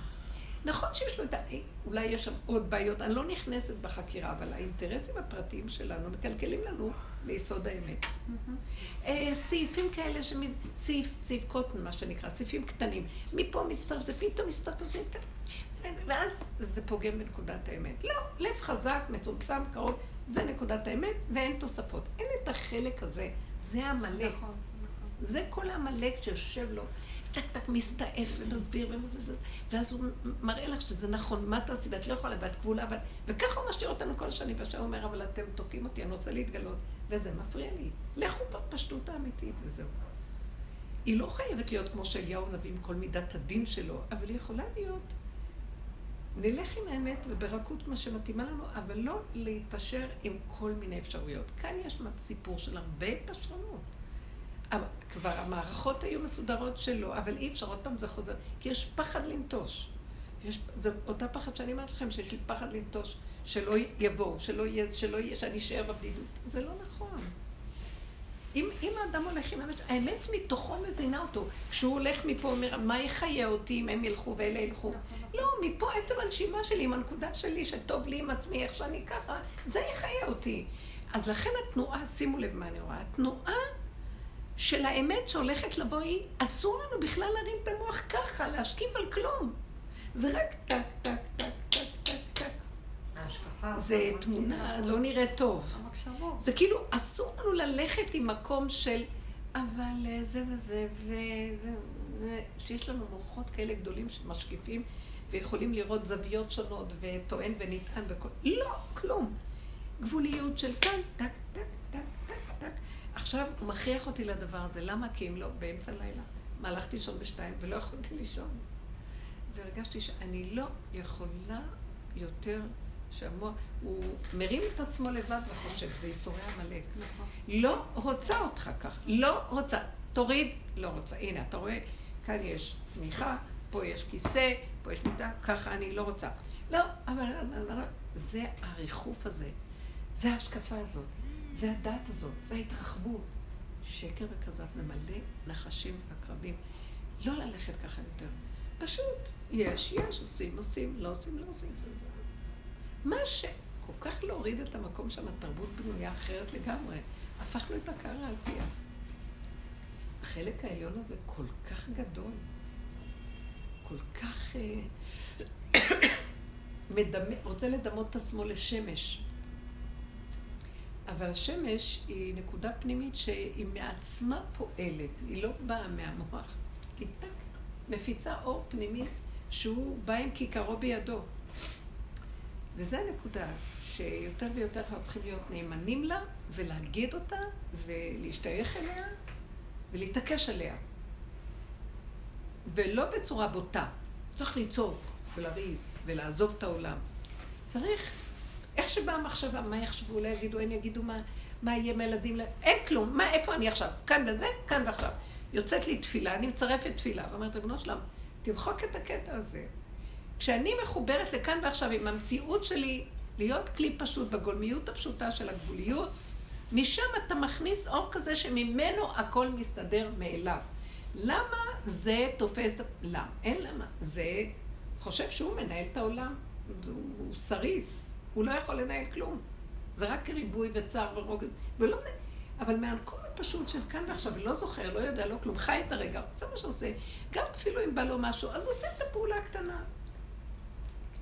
נכון שיש לו את ה... אולי יש שם עוד בעיות, אני לא נכנסת בחקירה, אבל האינטרסים הפרטיים שלנו מקלקלים לנו ליסוד האמת. אה, סעיפים כאלה, סעיף, סעיף קוטן, מה שנקרא, סעיפים קטנים. מפה מצטרפים, פתאום מצטרפים, ואז זה פוגם בנקודת האמת. לא, לב חזק, מצומצם, קרוב, זה נקודת האמת, ואין תוספות. אין את החלק הזה, זה עמלק. נכון, נכון. זה כל העמלק שיושב לו. טק טק מסתעף ומסביר ומזה, ואז הוא מראה לך שזה נכון, מה תעשי, ואת לא יכולה, ואת כבולה, ואת... וככה הוא משאיר אותנו כל השנים, והשם אומר, אבל אתם תוקעים אותי, אני רוצה להתגלות, וזה מפריע לי. לכו בפשטות האמיתית, וזהו. היא לא חייבת להיות כמו שאליהו נביא עם כל מידת הדין שלו, אבל היא יכולה להיות. נלך עם האמת וברכות מה שמתאימה לנו, אבל לא להתפשר עם כל מיני אפשרויות. כאן יש סיפור של הרבה פשרנות. כבר המערכות היו מסודרות שלא, אבל אי אפשר, עוד פעם זה חוזר, כי יש פחד לנטוש. יש, זה אותה פחד שאני אומרת לכם, שיש לי פחד לנטוש, שלא יבואו, שלא יהיה, שלא יהיה, שאני אשאר בבדידות. זה לא נכון. אם, אם האדם הולך עם האמת, האמת מתוכו מזינה אותו. כשהוא הולך מפה, הוא אומר, מה יחיה אותי אם הם ילכו ואלה ילכו? לא, מפה עצם הנשימה שלי, עם הנקודה שלי, שטוב לי עם עצמי, איך שאני ככה, זה יחיה אותי. אז לכן התנועה, שימו לב מה אני רואה, התנועה של האמת שהולכת לבוא היא, אסור לנו בכלל להרים את המוח ככה, להשכיב על כלום. זה רק טק, טק, טק, טק, טק, טק. זה תמונה לא נראית טוב. זה כאילו, אסור לנו ללכת עם מקום של, אבל אה, זה וזה, וזה, שיש לנו מוחות כאלה גדולים שמשקיפים ויכולים לראות זוויות שונות וטוען ונטען וכל... לא, כלום. גבוליות של כאן, טק, טק, טק, טק, טק. עכשיו הוא מכריח אותי לדבר הזה. למה? כי אם לא, באמצע הלילה. מה, הלכתי לישון בשתיים ולא יכולתי לישון. והרגשתי שאני לא יכולה יותר שהמוח, הוא מרים את עצמו לבד וחושב, זה ייסורי עמלק. נכון. לא רוצה אותך כך, לא רוצה. תוריד, לא רוצה. הנה, אתה רואה, כאן יש צמיחה, פה יש כיסא, פה יש מיטה, ככה אני לא רוצה. לא, אבל זה הריחוף הזה, זה ההשקפה הזאת, זה הדת הזאת, זה ההתרחבות. שקר וכזב זה מלא נחשים ועקרבים. לא ללכת ככה יותר. פשוט, יש, יש, עושים, עושים, לא עושים, לא עושים. מה שכל כך להוריד את המקום שם, התרבות בנויה אחרת לגמרי. הפכנו את הקערה על פיה. החלק העליון הזה כל כך גדול. כל כך אה, מדמה, רוצה לדמות את עצמו לשמש. אבל השמש היא נקודה פנימית שהיא מעצמה פועלת, היא לא באה מהמוח. היא טק, מפיצה אור פנימי שהוא בא עם כיכרו בידו. וזו הנקודה שיותר ויותר אנחנו צריכים להיות נאמנים לה ולהגיד אותה ולהשתייך אליה ולהתעקש עליה. ולא בצורה בוטה. צריך לצעוק ולריב ולעזוב את העולם. צריך, איך שבאה המחשבה, מה יחשבו, אולי יגידו, אין יגידו מה, מה יהיה מהילדים, אין כלום, מה, איפה אני עכשיו? כאן וזה, כאן ועכשיו. יוצאת לי תפילה, אני מצרפת תפילה, ואומרת, ריבונו שלם, תמחוק את הקטע הזה. כשאני מחוברת לכאן ועכשיו עם המציאות שלי, להיות כלי פשוט בגולמיות הפשוטה של הגבוליות, משם אתה מכניס אור כזה שממנו הכל מסתדר מאליו. למה זה תופס... למה? אין למה. זה חושב שהוא מנהל את העולם. הוא סריס, הוא לא יכול לנהל כלום. זה רק ריבוי וצער ורוגז, ולא... אבל מהמקום הפשוט של כאן ועכשיו, לא זוכר, לא יודע, לא כלום, חי את הרגע, עושה מה שעושה. גם אפילו אם בא לו משהו, אז עושה את הפעולה הקטנה.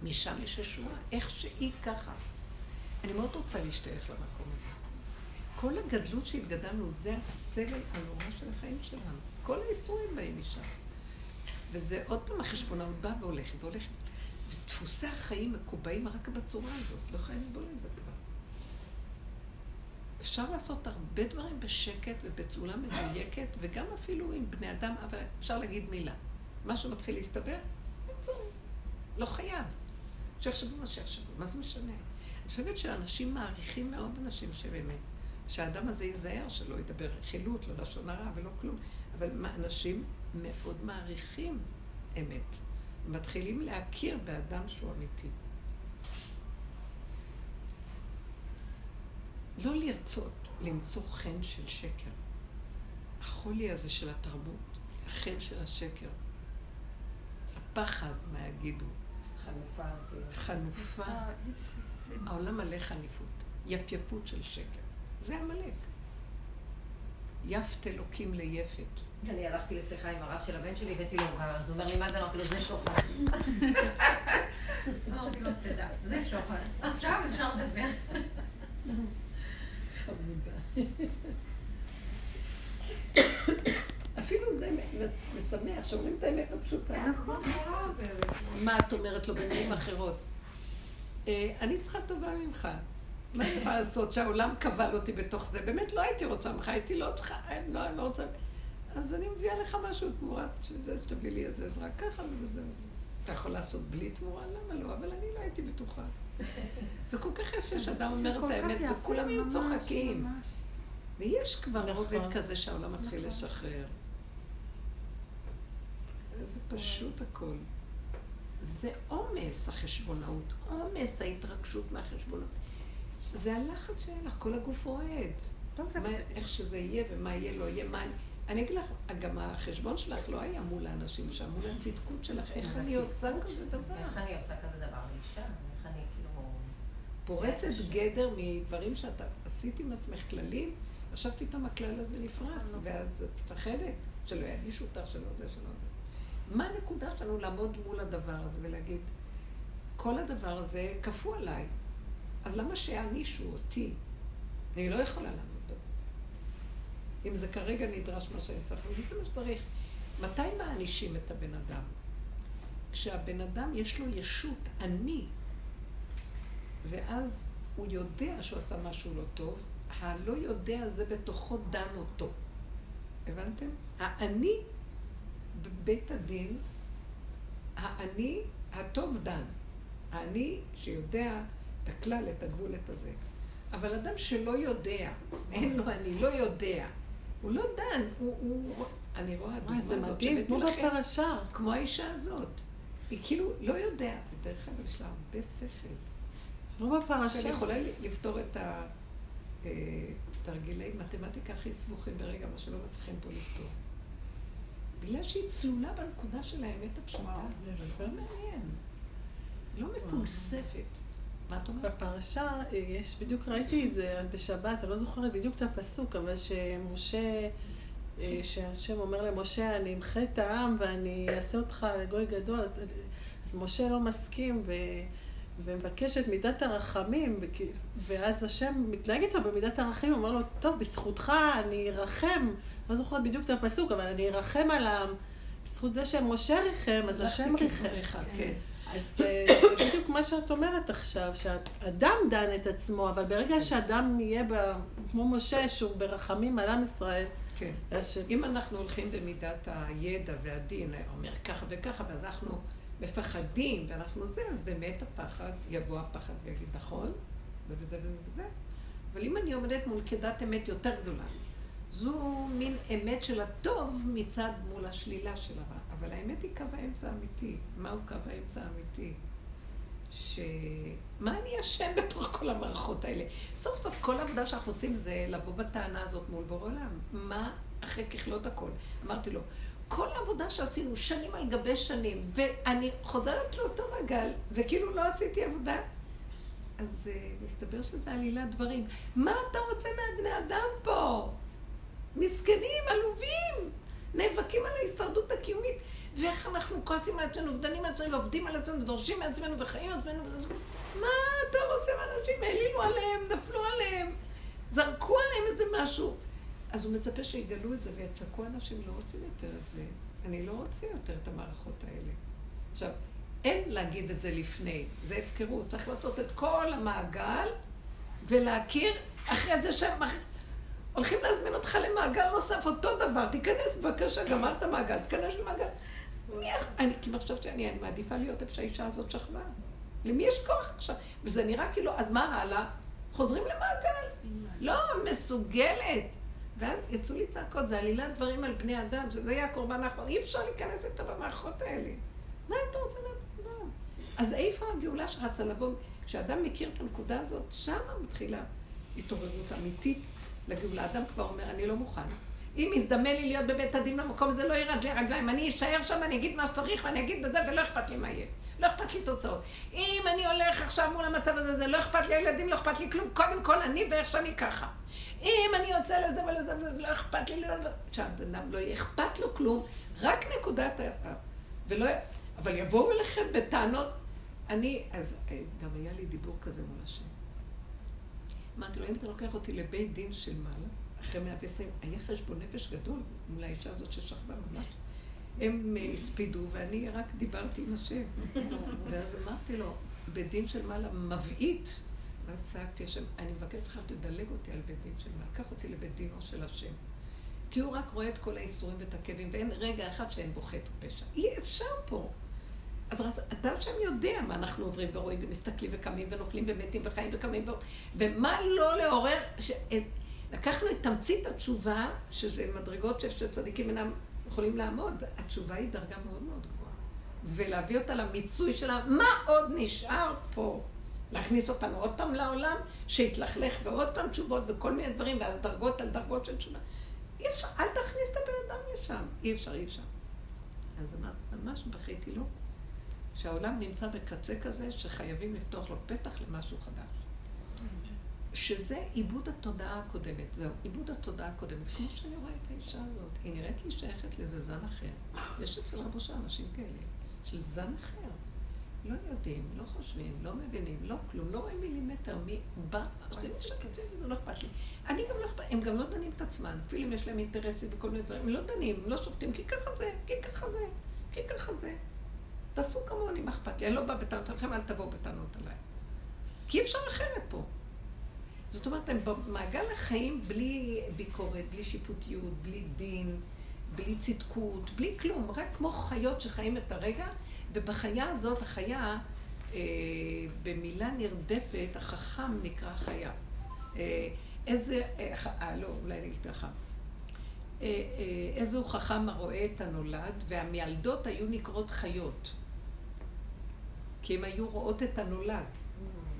משם יש ישועה, איך שהיא ככה. אני מאוד רוצה להשתייך למקום הזה. כל הגדלות שהתגדלנו, זה הסבל הנורא של החיים שלנו. כל האיסורים באים משם. וזה עוד פעם החשבונאות באה והולכת והולכת. ודפוסי החיים מקובעים רק בצורה הזאת. לא יכולה לסבול את זה כבר. אפשר לעשות הרבה דברים בשקט ובצורה מדויקת, וגם אפילו עם בני אדם, אבל אפשר להגיד מילה. משהו מתחיל להסתבר, לא חייב. שיחשבו מה שיחשבו, מה זה משנה? אני חושבת שאנשים מעריכים מאוד אנשים שבאמת, שהאדם הזה ייזהר, שלא ידבר רכילות, לא לשון הרע ולא כלום, אבל אנשים מאוד מעריכים אמת. מתחילים להכיר באדם שהוא אמיתי. לא לרצות למצוא חן של שקר. החולי הזה של התרבות, החן של השקר. הפחד, מה יגידו. חנופה. חנופה. העולם מלא חניפות. יפייפות של שקר. זה עמלק. יפת אלוקים ליפת. אני הלכתי לשיחה עם הרב של הבן שלי, הבאתי לו עוגה, אז הוא אומר לי, מה זה? אמרתי לו, זה שוחד. אמרתי לו, תדע, זה שוחד. עכשיו אפשר לדבר. חמודה. אפילו זה משמח, שאומרים את האמת הפשוטה. נכון, מה את אומרת לו במילים אחרות? אה, אני צריכה טובה ממך. מה אני יכולה לעשות שהעולם קבל אותי בתוך זה? באמת לא הייתי רוצה ממך, הייתי לא צריכה, לא, אני לא רוצה... אז אני מביאה לך משהו תמורת שזה, שתביא לי איזה עזרה ככה וזהו. אתה יכול לעשות בלי תמורה? למה לא? אבל אני לא הייתי בטוחה. זה כל כך יפה שאדם אומר את האמת, וכולם יהיו צוחקים. ויש כבר נכון. רובד כזה שהעולם מתחיל לשחרר. זה פשוט הכל. זה עומס החשבונאות, עומס ההתרגשות מהחשבונות. זה הלחץ שאין לך, כל הגוף רועד. איך שזה יהיה ומה יהיה, לא יהיה, מה... אני אגיד לך, גם החשבון שלך לא היה מול האנשים שם, מול הצדקות שלך. איך אני עושה כזה דבר? איך אני עושה כזה דבר לאישה? איך אני כאילו... פורצת גדר מדברים שאתה עשית עם עצמך כללים, עכשיו פתאום הכלל הזה נפרץ, ואז את מפחדת שלא יענישו אותך, שלא זה, שלא זה. מה הנקודה שלנו לעמוד מול הדבר הזה ולהגיד, כל הדבר הזה כפו עליי, אז למה שיענישו אותי? אני לא יכולה בזה. אם זה כרגע נדרש מה שאני צריך, וזה מה שצריך. מתי מענישים את הבן אדם? כשהבן אדם יש לו ישות, אני, ואז הוא יודע שהוא עשה משהו לא טוב, הלא יודע הזה בתוכו דן אותו. הבנתם? האני בבית הדין, האני הטוב דן. האני שיודע את הכלל, את הגבול, את הזה. אבל אדם שלא יודע, אין לו אני, לא יודע, הוא לא דן, הוא, הוא אני רואה וואי, דוגמה זה הזאת מדהים, שהבאתי כמו לכם, בפרשה. כמו האישה הזאת. היא כאילו לא יודע, ודרך אגב יש לה הרבה שכל. כמו שאני בפרשה. יכולה לפתור את התרגילי מתמטיקה הכי סבוכים ברגע, מה שלא מצליחים פה לפתור. בגלל שהיא צלולה בנקודה של האמת הפשוטה. זה לא מעניין. לא מפולספת. מה את אומרת? בפרשה, אה, יש, בדיוק ראיתי את זה בשבת, אני לא זוכרת בדיוק את הפסוק, אבל שמשה, אה, שהשם אומר למשה, אני אמחה את העם ואני אעשה אותך לגוי גדול, אז משה לא מסכים ו... ומבקש את מידת הרחמים, ואז השם מתנהג איתו במידת הרחמים, אומר לו, טוב, בזכותך אני ארחם, לא זוכרת בדיוק את הפסוק, אבל אני ארחם על העם. בזכות זה שמשה ריחם, אז השם ריחם. ריחם. כן. אז אה, זה בדיוק מה שאת אומרת עכשיו, שאדם דן את עצמו, אבל ברגע שאדם יהיה ב, כמו משה, שהוא ברחמים על עם ישראל, כן. אם אנחנו הולכים במידת הידע והדין, אומר ככה וככה, ואז אנחנו מפחדים, ואנחנו זה, אז באמת הפחד, יבוא הפחד ויגיד, נכון, זה וזה וזה וזה. אבל אם אני עומדת מול קדת אמת יותר גדולה, זו מין אמת של הטוב מצד מול השלילה של הרע. אבל האמת היא קו האמצע האמיתי. מהו קו האמצע האמיתי? ש... מה אני אשם בתוך כל המערכות האלה? סוף סוף כל העבודה שאנחנו עושים זה לבוא בטענה הזאת מול בור עולם. מה אחרי ככלות הכל? אמרתי לו, כל העבודה שעשינו שנים על גבי שנים, ואני חוזרת לאותו מעגל, וכאילו לא עשיתי עבודה, אז uh, מסתבר שזה עלילת דברים. מה אתה רוצה מהבני אדם פה? מסכנים, עלובים, נאבקים על ההישרדות הקיומית. ואיך אנחנו כועסים על עצמנו, ודנים על עצמנו, ועובדים על עצמנו, ודורשים מעצמנו, וחיים על עצמנו. מה אתה רוצה מאנשים? העלילו עליהם, נפלו עליהם, זרקו עליהם איזה משהו. אז הוא מצפה שיגלו את זה ויצעקו אנשים, לא רוצים יותר את זה. אני לא רוצה יותר את המערכות האלה. עכשיו, אין להגיד את זה לפני, זה הפקרות. צריך לעשות את כל המעגל ולהכיר אחרי זה שהם הולכים להזמין אותך למעגל נוסף, אותו דבר, תיכנס בבקשה, גמרת מעגל, תיכנס למעגל. מי אני כאילו חושבת שאני מעדיפה להיות איפה שהאישה הזאת שכבה. למי יש כוח עכשיו? וזה נראה כאילו, אז מה הלאה? חוזרים למעגל. לא, מסוגלת. ואז יצאו לי צעקות, זה עלילת דברים על בני אדם, שזה יהיה הקורבן האחרון. אי אפשר להיכנס יותר במערכות האלה. מה אתה רוצה לעשות? אז איפה הגאולה שרצה לבוא? כשאדם מכיר את הנקודה הזאת, שמה מתחילה התעוררות אמיתית לגאולה. אדם כבר אומר, אני לא מוכן. אם יזדמן לי להיות בבית הדין במקום הזה, לא ירד לי הרגליים. אני אשאר שם, אני אגיד מה שצריך, ואני אגיד בזה, ולא אכפת לי מה יהיה. לא אכפת לי תוצאות. אם אני הולך עכשיו מול המצב הזה, זה לא אכפת לי הילדים, לא אכפת לי כלום. קודם כל אני ואיך שאני ככה. אם אני יוצא לזה ולזה וזה, לא אכפת לי להיות... שהבן אדם לא יהיה אכפת לו כלום, רק נקודת ה... ולא... אבל יבואו אליכם בטענות. אני, אז אה, גם היה לי דיבור כזה מול השם. אמרתי לו, אם אתה לוקח אותי לבית דין של מעלה, אחרי מאה ועשרים, היה חשבון נפש גדול מול האישה הזאת ששכבה ממש. הם אה, הספידו, ואני רק דיברתי עם השם. ואז אמרתי לו, בית דין של מעלה מבעית. ואז צעקתי השם, אני מבקשת לך, תדלג אותי על בית דין של מעלה, קח אותי לבית דינו של השם. כי הוא רק רואה את כל האיסורים ואת הכאבים, ואין רגע אחד שאין בו חטא ופשע. אי אפשר פה. אז אתה שם יודע מה אנחנו עוברים ורואים ומסתכלים וקמים ונופלים ומתים וחיים וקמים ו... ומה לא לעורר, ש... לקחנו את תמצית התשובה, שזה מדרגות שצדיקים אינם יכולים לעמוד, התשובה היא דרגה מאוד מאוד גבוהה. ולהביא אותה למיצוי שלה, מה עוד נשאר פה? להכניס אותנו עוד פעם לעולם, שיתלכלך ועוד פעם תשובות וכל מיני דברים, ואז דרגות על דרגות של תשובה. אי אפשר, אל תכניס את הבן אדם לשם. אי אפשר, אי אפשר. אז אמרת, ממש בכיתי לו, שהעולם נמצא בקצה כזה, שחייבים לפתוח לו פתח למשהו חדש. שזה עיבוד התודעה הקודמת. זהו, עיבוד התודעה הקודמת. כמו שאני רואה את האישה הזאת, היא נראית לי שייכת לאיזה זן אחר. יש אצל רבו של אנשים כאלה, של זן אחר. לא יודעים, לא חושבים, לא מבינים, לא כלום, לא רואים מילימטר מי בא, עושים משקצים, זה לא אכפת לי. אני גם לא אכפת, הם גם לא דנים את עצמם, אפילו אם יש להם אינטרסים וכל מיני דברים, הם לא דנים, הם לא שופטים, כי ככה זה, כי ככה זה, כי ככה זה. תעשו כמוני, מה אכפת לי? אני לא באה בטענות עליכם, אל תבואו בטענות עליי. כי אי אפשר אחרת פה. זאת אומרת, הם במעגל החיים בלי ביקורת, בלי שיפוטיות, בלי דין, בלי צדקות, בלי כלום, רק כמו חיות שחיים את הרגע, ובחיה הזאת, החיה, אה, במילה נרדפת, החכם נקרא חיה. אה, איזה, אה, אה, לא, אולי אני אגיד ככה. אה, אה, איזו חכם הרואה את הנולד, והמיילדות היו נקראות חיות. כי הן היו רואות את הנולד.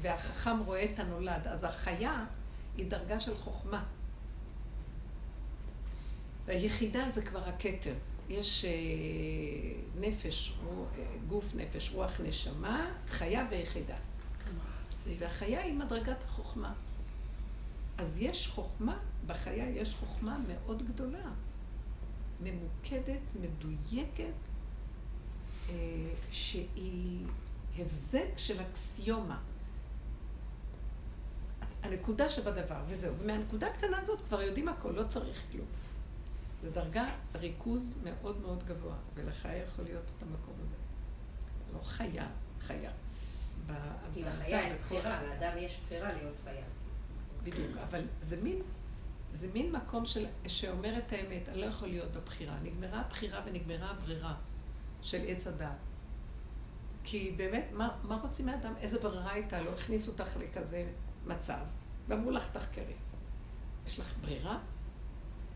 והחכם רואה את הנולד. אז החיה היא דרגה של חוכמה. והיחידה זה כבר הכתר. יש אה, נפש, אה, גוף נפש, רוח נשמה, חיה ויחידה. והחיה היא מדרגת החוכמה. אז יש חוכמה, בחיה יש חוכמה מאוד גדולה. ממוקדת, מדויקת, אה, שהיא הבזק של אקסיומה. הנקודה שבדבר, וזהו. ומהנקודה הקטנה הזאת כבר יודעים הכל, לא צריך כלום. זו דרגה ריכוז מאוד מאוד גבוה, ולך יכול להיות את המקום הזה. לא חיה, חיה. כי לחיה אין בחירה, לאדם יש בחירה להיות חיה. בדיוק, אבל זה מין זה מין מקום של, שאומר את האמת, אני לא יכול להיות בבחירה. נגמרה הבחירה ונגמרה הברירה של עץ הדעת. כי באמת, מה, מה רוצים מאדם? איזה ברירה הייתה? לא הכניסו אותך לכזה מצב, ואמרו לך, תחקרי. יש לך ברירה?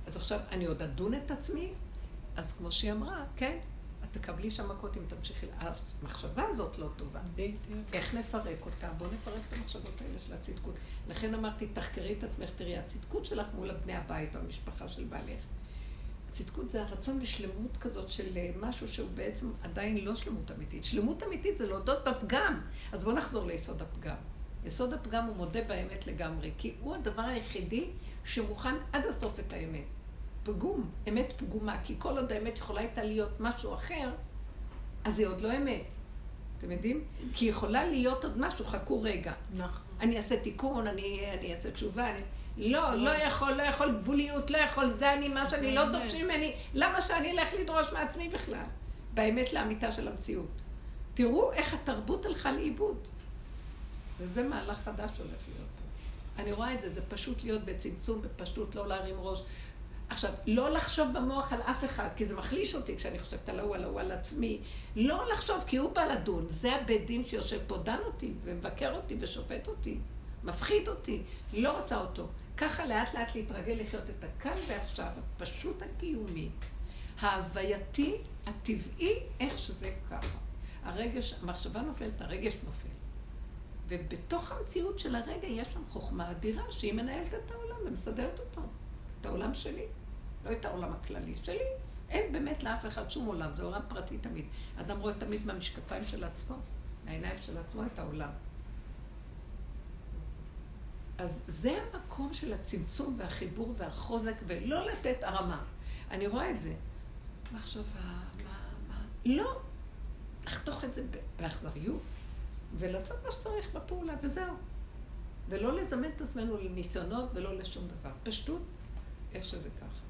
אז עכשיו, אני עוד אדון את עצמי? אז כמו שהיא אמרה, כן, את תקבלי שם מכות אם תמשיכי. המחשבה הזאת לא טובה. בדיוק. איך נפרק אותה? בואו נפרק את המחשבות האלה של הצדקות. לכן אמרתי, תחקרי את עצמך, תראי, הצדקות שלך מול בני הבית או המשפחה של בעלך. הצדקות זה הרצון לשלמות כזאת של אה, משהו שהוא בעצם עדיין לא שלמות אמיתית. שלמות אמיתית זה להודות בפגם. אז בואו נחזור ליסוד הפגם. יסוד הפגם הוא מודה באמת לגמרי, כי הוא הדבר היחידי שמוכן עד הסוף את האמת. פגום, אמת פגומה, כי כל עוד האמת יכולה הייתה להיות משהו אחר, אז היא עוד לא אמת. אתם יודעים? כי יכולה להיות עוד משהו, חכו רגע. נכון. אני אעשה תיקון, אני, אני אעשה תשובה. אני... לא, לא יכול, לא יכול גבוליות, לא יכול, זה אני, מה שאני לא דורשים ממני. למה שאני אלך לדרוש מעצמי בכלל? באמת לאמיתה של המציאות. תראו איך התרבות הלכה לאיבוד. וזה מהלך חדש הולך להיות פה. אני רואה את זה, זה פשוט להיות בצמצום, בפשטות, לא להרים ראש. עכשיו, לא לחשוב במוח על אף אחד, כי זה מחליש אותי כשאני חושבת על ההוא, על ההוא, על עצמי. לא לחשוב, כי הוא בא לדון. זה הבית דין שיושב פה, דן אותי, ומבקר אותי, ושופט אותי. מפחיד אותי. לא רוצה אותו. ככה לאט לאט להתרגל לחיות את הכאן ועכשיו, הפשוט הקיומי, ההווייתי, הטבעי, איך שזה ככה. הרגש, המחשבה נופלת, הרגש נופל. ובתוך המציאות של הרגע יש שם חוכמה אדירה שהיא מנהלת את העולם ומסדרת אותו. את העולם שלי, לא את העולם הכללי שלי. אין באמת לאף אחד שום עולם, זה עולם פרטי תמיד. אדם רואה תמיד מהמשקפיים של עצמו, מהעיניים של עצמו את העולם. אז זה המקום של הצמצום והחיבור והחוזק, ולא לתת הרמה. אני רואה את זה. מחשבה, מה, מה, לא. לחתוך את זה באכזריות, ולעשות מה שצריך בפעולה, וזהו. ולא לזמן את עצמנו לניסיונות ולא לשום דבר. פשטות, איך שזה ככה.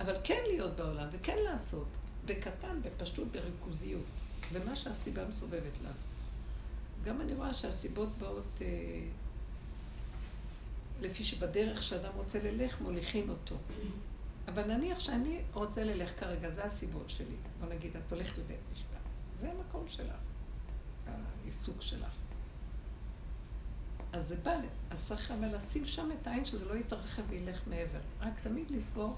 אבל כן להיות בעולם, וכן לעשות, בקטן, בפשטות, בריכוזיות, ומה שהסיבה מסובבת לנו. גם אני רואה שהסיבות באות אה, לפי שבדרך שאדם רוצה ללך, מוליכים אותו. אבל נניח שאני רוצה ללך כרגע, זה הסיבות שלי. בוא נגיד, את הולכת לבית משפט. זה המקום שלך, העיסוק שלך. אז זה בא, אז צריך אבל לשים שם את העין שזה לא יתרחב וילך מעבר. רק תמיד לזכור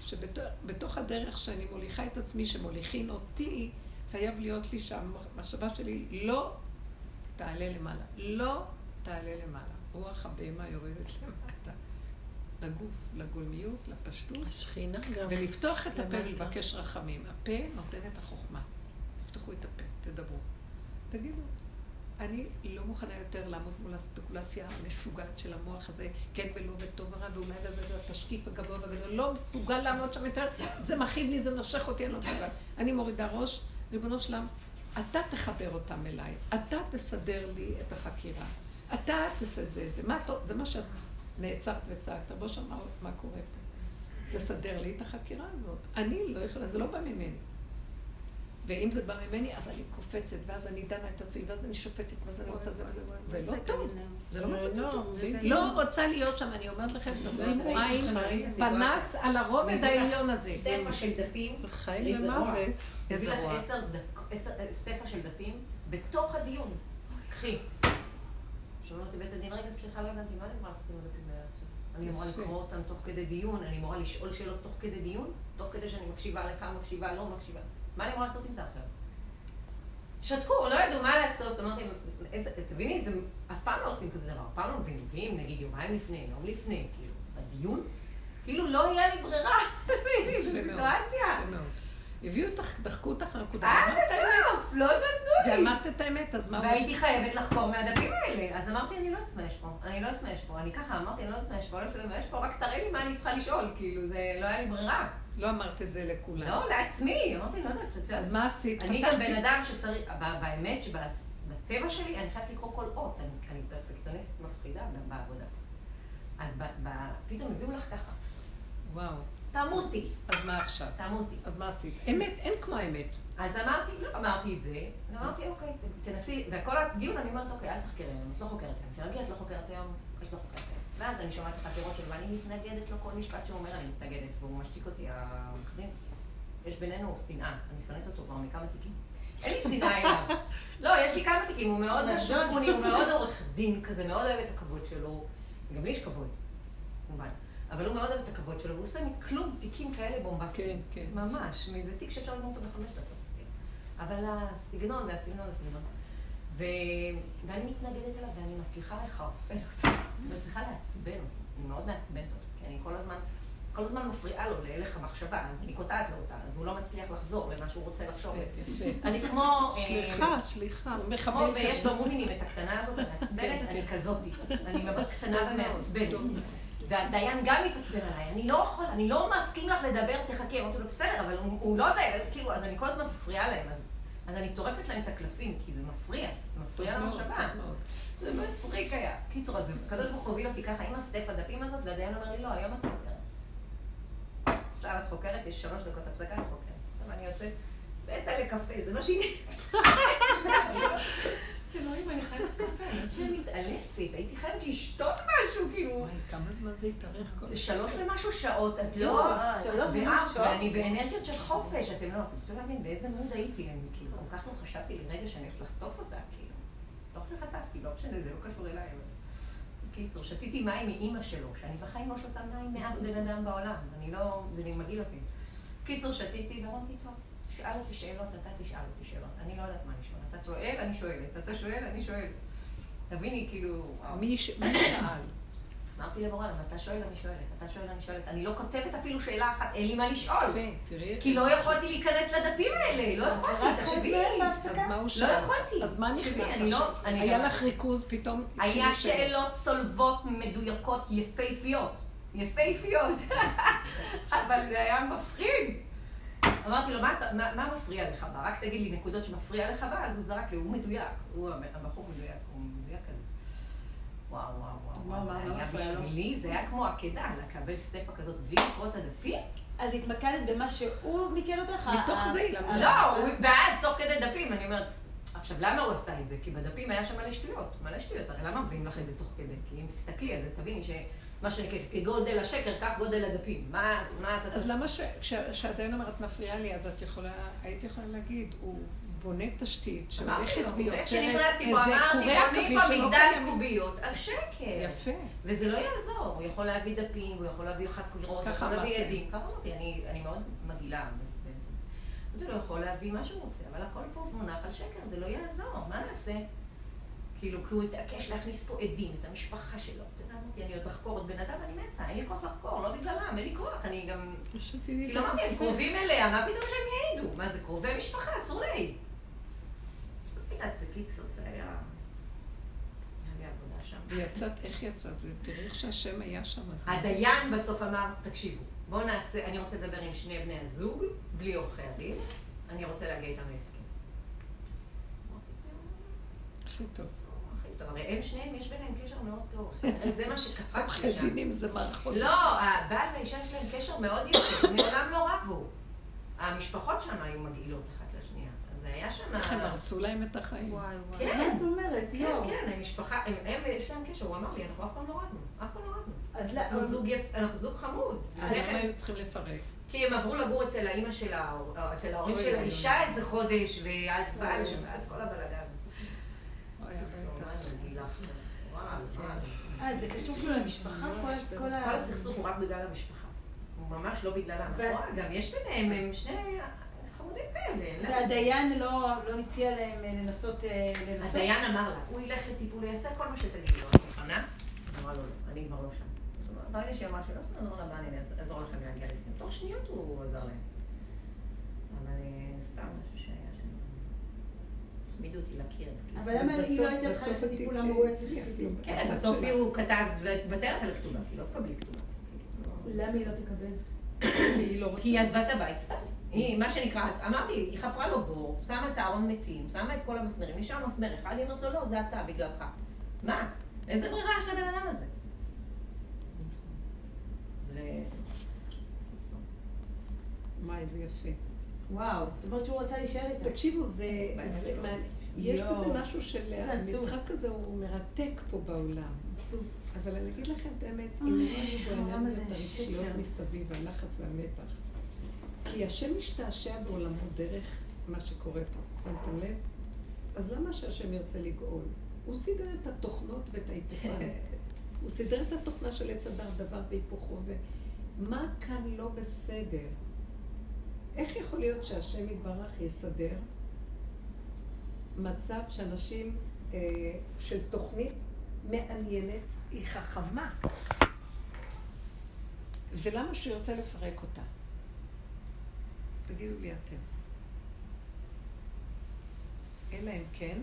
שבתוך הדרך שאני מוליכה את עצמי, שמוליכין אותי, חייב להיות לי שהמחשבה שלי לא תעלה למעלה. לא תעלה למעלה. רוח הבהמה יורדת למטה. לגוף, לגולמיות, לפשטות. השכינה גם. ולפתוח את הפה ולבקש רחמים. הפה נותן את החוכמה. תפתחו את הפה, תדברו. תגידו, אני לא מוכנה יותר לעמוד מול הספקולציה המשוגעת של המוח הזה, כן ולא וטוב ורע, ואולי זה התשקיף הגבוה והגדול, לא מסוגל לעמוד שם יותר, זה מכאיב לי, זה נושך אותי, אני לא מסוגל. אני מורידה ראש, ריבונו שלם, אתה תחבר אותם אליי, אתה תסדר לי את החקירה, אתה תעשה זה, זה מה, זה מה שאת נעצרת וצעקת, בוא שמע מה קורה פה. תסדר לי את החקירה הזאת. אני לא יכולה, זה לא בא ממני. ואם זה בא ממני, אז אני קופצת, ואז אני דנה את עצמי, ואז אני שופטת, ואז אני רוצה זה וזה. זה לא טוב, זה לא מצב טוב. לא רוצה להיות שם, אני אומרת לכם, תשימו עין, פנס על הרובד העליון הזה. ספר של דפים. זה חיים ומוות. איזה רוע. ספר של דפים בתוך הדיון. קחי. עכשיו אומרת לבית הדין, רגע, סליחה, לא הבנתי, מה אני אמורה לעשות עם הדפים האלה עכשיו? אני אמורה לקרוא אותם תוך כדי דיון, אני אמורה לשאול שאלות תוך כדי דיון? תוך כדי שאני מקשיבה לך, מקשיבה, לא מקשיבה. מה אני אמורה לעשות עם זה עכשיו? שתקו, לא ידעו מה לעשות, אמרתי, תביני, זה אף פעם לא עושים כזה דבר, אף פעם לא מבינים, מביאים נגיד יומיים לפני, יום לפני, כאילו, בדיון, כאילו לא יהיה לי ברירה, תביני, זו סיטואציה. הביאו אותך, דחקו אותך לנקודה. עד הסוף, לא נתנו לי. ואמרת את האמת, אז מה. והייתי חייבת לחקור מהדפים האלה. אז אמרתי, אני לא אתמש פה, אני לא אתמש פה. אני ככה אמרתי, אני לא אתמש פה, לא אתמש פה, רק תראה לי מה אני צריכה לשאול, כאילו, זה לא היה לי ברירה. לא אמרת את זה לכולם. לא, לעצמי. אמרתי, לא יודעת, את אז מה עשית? אני גם בן אדם שצריך, באמת, שבטבע שלי, אני חייבת לקרוא כל אות. אני פרפקציוניסט מפחידה בעבודה. אז פתאום הביאו לך ככה. וואו. תמותי, אז מה עכשיו? תמותי. אז מה עשית? אמת, אין כמו האמת. אז אמרתי, לא אמרתי את זה, אמרתי, אוקיי, תנסי, וכל הדיון אני אומרת, אוקיי, אל תחקרי היום, את לא חוקרת היום, תרגי, את לא חוקרת היום, את לא חוקרת היום. ואז אני שומעת את החקירות שלו, ואני מתנגדת לו כל משפט שהוא אומר, אני מתנגדת, והוא משתיק אותי, העורך דין. יש בינינו שנאה, אני שונאת אותו כבר מכמה תיקים. אין לי שנאה אליו. לא, יש לי כמה תיקים, הוא מאוד משפוני, הוא מאוד עורך דין כזה, מאוד אוהב את הכבוד שלו. גם לי יש כבוד, כמובן. אבל הוא מאוד אוהב את הכבוד שלו, והוא עושה מכלום תיקים כאלה בומבסטיים. כן, כן. ממש, מאיזה תיק שאפשר לגמור אותו בחמש דקות. אבל הסגנון והסגנון והסגנון. ו... ואני מתנגדת אליו ואני מצליחה לחרפן אותו, מצליחה לעצבן אותו, אני מאוד מעצבנת אותו, כי אני כל הזמן, כל הזמן מפריעה לו להלך המחשבה, אז אני קוטעת לו אותה, אז הוא לא מצליח לחזור למה שהוא רוצה לחשוב. אני כמו... אה, סליחה, סליחה. הוא כמו ויש כזה. במומינים את הקטנה הזאת, המעצבנת, אני. כזאתי. אני מאוד קטנה ומעצבנת. והדיין גם מתעצבן עליי, אני לא יכול, אני לא מסכים לך לדבר, תחכי, אמרתי לו, בסדר, אבל הוא, הוא לא זה, כאילו, אז אני כל הזמן מפריעה להם, אז, אני טורפת להם את הקלפים, כי זה מפריע, זה מפריע למחשבה. זה מצחיק היה. קיצור, אז הקדוש ברוך הוא הוביל אותי ככה עם הסטף הדפים הזאת, והדיין אומר לי, לא, היום את חוקרת. עכשיו את חוקרת, יש שלוש דקות הפסקה, את חוקרת. עכשיו אני יוצאת, מתה לקפה, זה מה שהיא... אלוהים, אני חייבת קפה, שאני מתעלפת, הייתי חייבת לשתות משהו, כאילו. וואי, כמה זמן זה התארך כל זה שלוש ומשהו שעות, את לא... שלוש ומשהו שעות? ואני באנרגיות של חופש, אתם לא, אתם צריכים להבין באיזה מוד הייתי, אני כאילו כל כך לא חשבתי לרגע שאני הולכת לחטוף אותה, כאילו. לא שחטפתי, לא משנה, זה לא קשור אליי. בקיצור, שתיתי מים מאימא שלו, שאני בחיים לא שותה מים מאף בן אדם בעולם, אני לא... זה מגעיל אותי. בקיצור, שתיתי ואמרתי, טוב, שאל אותי שאלות, אתה תשאל אותי שאלות. אני לא יודעת מה לשאול. אתה שואל, אני שואלת. אתה שואל, אני שואלת. תביני, כאילו... מי שאל? אמרתי אם אתה שואל, אני שואלת, אתה שואל, אני שואלת. אני לא כותבת אפילו שאלה אחת, אין לי מה לשאול. כי לא יכולתי להיכנס לדפים האלה, לא יכולתי, תחשבי. אז מה הוא שאל? לא יכולתי. אז מה תחשבי, נכנס אני לך? לא- היה גם- לך ריכוז פתאום? היה שאלות צולבות, מדויקות, יפהפיות. יפהפיות. אבל זה היה מפחיד. אמרתי לו, מה, מה, מה מפריע לך בה? רק תגיד לי נקודות שמפריע לך בה, אז הוא זרק לי, הוא מדויק. הוא הבחור מדויק, הוא מדויק כזה. וואו, וואו, וואו. מה, מה, זה מה היה מפריע לו? בשבילי, זה היה כמו עקדה, לקבל סטפה כזאת בלי לקרוא את הדפים. אז התמקדת במה שהוא מיקד אותך? מתוך זה היא למדה. לא, ואז תוך כדי דפים, אני אומרת, עכשיו למה הוא עשה את זה? כי בדפים היה שם מלא שטויות, מלא שטויות, הרי למה מביאים לך את זה תוך כדי? כי אם תסתכלי על זה, תביני שמה שנקרא, כגודל השקר, כך גודל הדפים. מה, מה אתה אז למה כשהדיין אומר, את מפריעה לי, אז את יכולה, היית יכולה להגיד, הוא בונה תשתית שהולכת ויוצרת איזה קורי פה שלא קיימים. קוביות על שקר. יפה. וזה לא יעזור, הוא יכול להביא דפים, הוא יכול להביא חקירות, הוא יכול להביא. עדים. ככה אמרתי, אני אני מאוד מגעילה. הוא לא יכול להביא מה שהוא רוצה, אבל הכל פה מונח על שקר, זה לא יעזור, מה נעשה? כאילו, כי הוא התעקש להכניס פה עדים, את המשפחה שלו. אתה יודע, אמרתי, אני עוד לחקור עוד בן אדם, אני מתה, אין לי כוח לחקור, לא בגללם, אין לי כוח, אני גם... כאילו, אמרתי, הם. קרובים אליה, מה פתאום שהם יעידו? מה זה, קרובי משפחה, אסור להעיד. בקיצור, זה היה... ויצאת, איך יצאת? זה, תראי איך שהשם היה שם. אז- הדיין בסוף אמר, תקשיבו, בואו נעשה, אני רוצה לדבר עם שני בני הזוג, בלי עורכי הדין, אני רוצה להגיע איתם להסכם. אמרתי, הכי טוב. טוב, הרי הם שניהם, יש ביניהם קשר מאוד טוב. הרי זה מה שקפץ עורכי שם. דינים זה מערכות. לא, הבעל והאישה יש להם קשר מאוד יפה, הם מעולם לא רבו. המשפחות שם היו מגעילות אחת לשנייה. אז זה היה שם... איך הם הרסו להם את החיים. וואי וואי. כן, את אומרת? כן, לא. כן, הם משפחה, הם, הם, יש להם קשר, הוא אמר לי, אנחנו אף פעם לא רבנו, אף פעם לא רבנו. אז לא- אנחנו זוג יפ- אנחנו זוג חמוד. אז זה- למה היו צריכים לפרק? כי הם עברו לגור אצל האימא של ההור- אצל ההורים של האישה. איזה חודש, ואז בא לשם, ואז כל הבלאגן. אוי, בקיצור, הביתה. מה אני אגיד לך? וואו, וואו. אה, זה קשור כאילו למשפחה? כל. הסכסוך הוא רק בגלל המשפחה. הוא ממש לא את רואה, גם יש ביניהם הם שני חמודים כאלה. למה? והדיין לא לא הציע להם אה, לנסות... אה, לנסות? הדיין אמר לה, הוא ילך לטיפול, הוא יעשה כל מה שתגידי לו. את מוכנה? אמרה לו, לא, אני כבר לא שם. ברגע שהיא אמרה שלא, אז אמרה לה, "בוא, אני אעזור לכם להגיע להסכם. תוך שניות הוא עזר להם. אבל סתם. הצמידו אותי לקיר. אבל למה היא לא הייתה צריכה התיק, לטיפול? למה הוא הצליח? כן, הצד בסוף שלה. הוא כתב, ותרת על הכתובה, כי לא תקבלי כתובה. למה היא לא תקבל? כי היא לא היא עזבה את הבית סתם. היא, מה שנקרא, אמרתי, היא חפרה לו בור, שמה את הארון מתים, שמה את כל המסמרים, נשאר מסמר אחד, היא אומרת לו, לא, זה אתה, בגללך. מה? איזה ברירה יש לבן אדם הזה? זה... איזה יפה. וואו, זאת אומרת שהוא רצה להישאר איתה. תקשיבו, זה... מה- יש. בזה משהו של... המשחק הזה הוא מרתק פה בעולם. אבל אני אגיד לכם את האמת, אם לא היו הזה באנרגיות הרגשיות. מסביב, הלחץ והמתח. כי השם משתעשע בעולמו דרך מה שקורה פה, שמתם לב? אז למה שהשם ירצה לגאול? הוא סידר את התוכנות ואת ההיפוכן. הוא סידר את התוכנה של עץ הדר דבר והיפוכו, ומה כאן לא בסדר? איך יכול להיות שהשם יתברך יסדר מצב שאנשים אה, של תוכנית מעניינת, היא חכמה, ולמה שהוא ירצה לפרק אותה? תגידו לי אתם. אלא אם כן,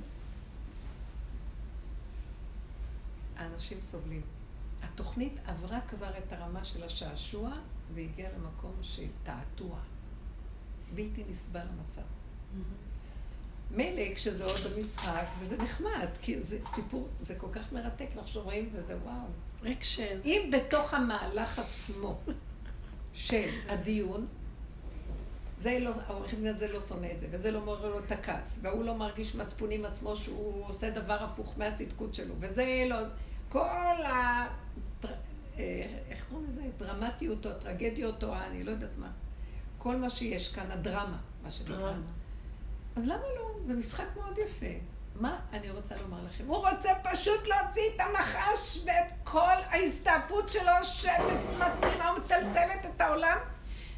האנשים סובלים. התוכנית עברה כבר את הרמה של השעשוע והגיעה למקום של תעתוע. בלתי נסבל המצב. מילא כשזה עוד במשחק, וזה נחמד, כי זה סיפור, זה כל כך מרתק, אנחנו רואים וזה וואו. אקשן. אם בתוך המהלך עצמו של הדיון, זה לא, העורך דין הזה לא שונא את זה, וזה לא מעורר לו את הכעס, והוא לא מרגיש מצפוני עם עצמו שהוא עושה דבר הפוך מהצדקות שלו, וזה לא... כל ה... אה, איך קוראים לזה? דרמטיות או הטרגדיות או אני לא יודעת מה. כל מה שיש כאן, הדרמה, מה שנקרא. אז למה לא? זה משחק מאוד יפה. מה אני רוצה לומר לכם? הוא רוצה פשוט להוציא את הנחש ואת כל ההסתעפות שלו שמסירה ומטלטלת את העולם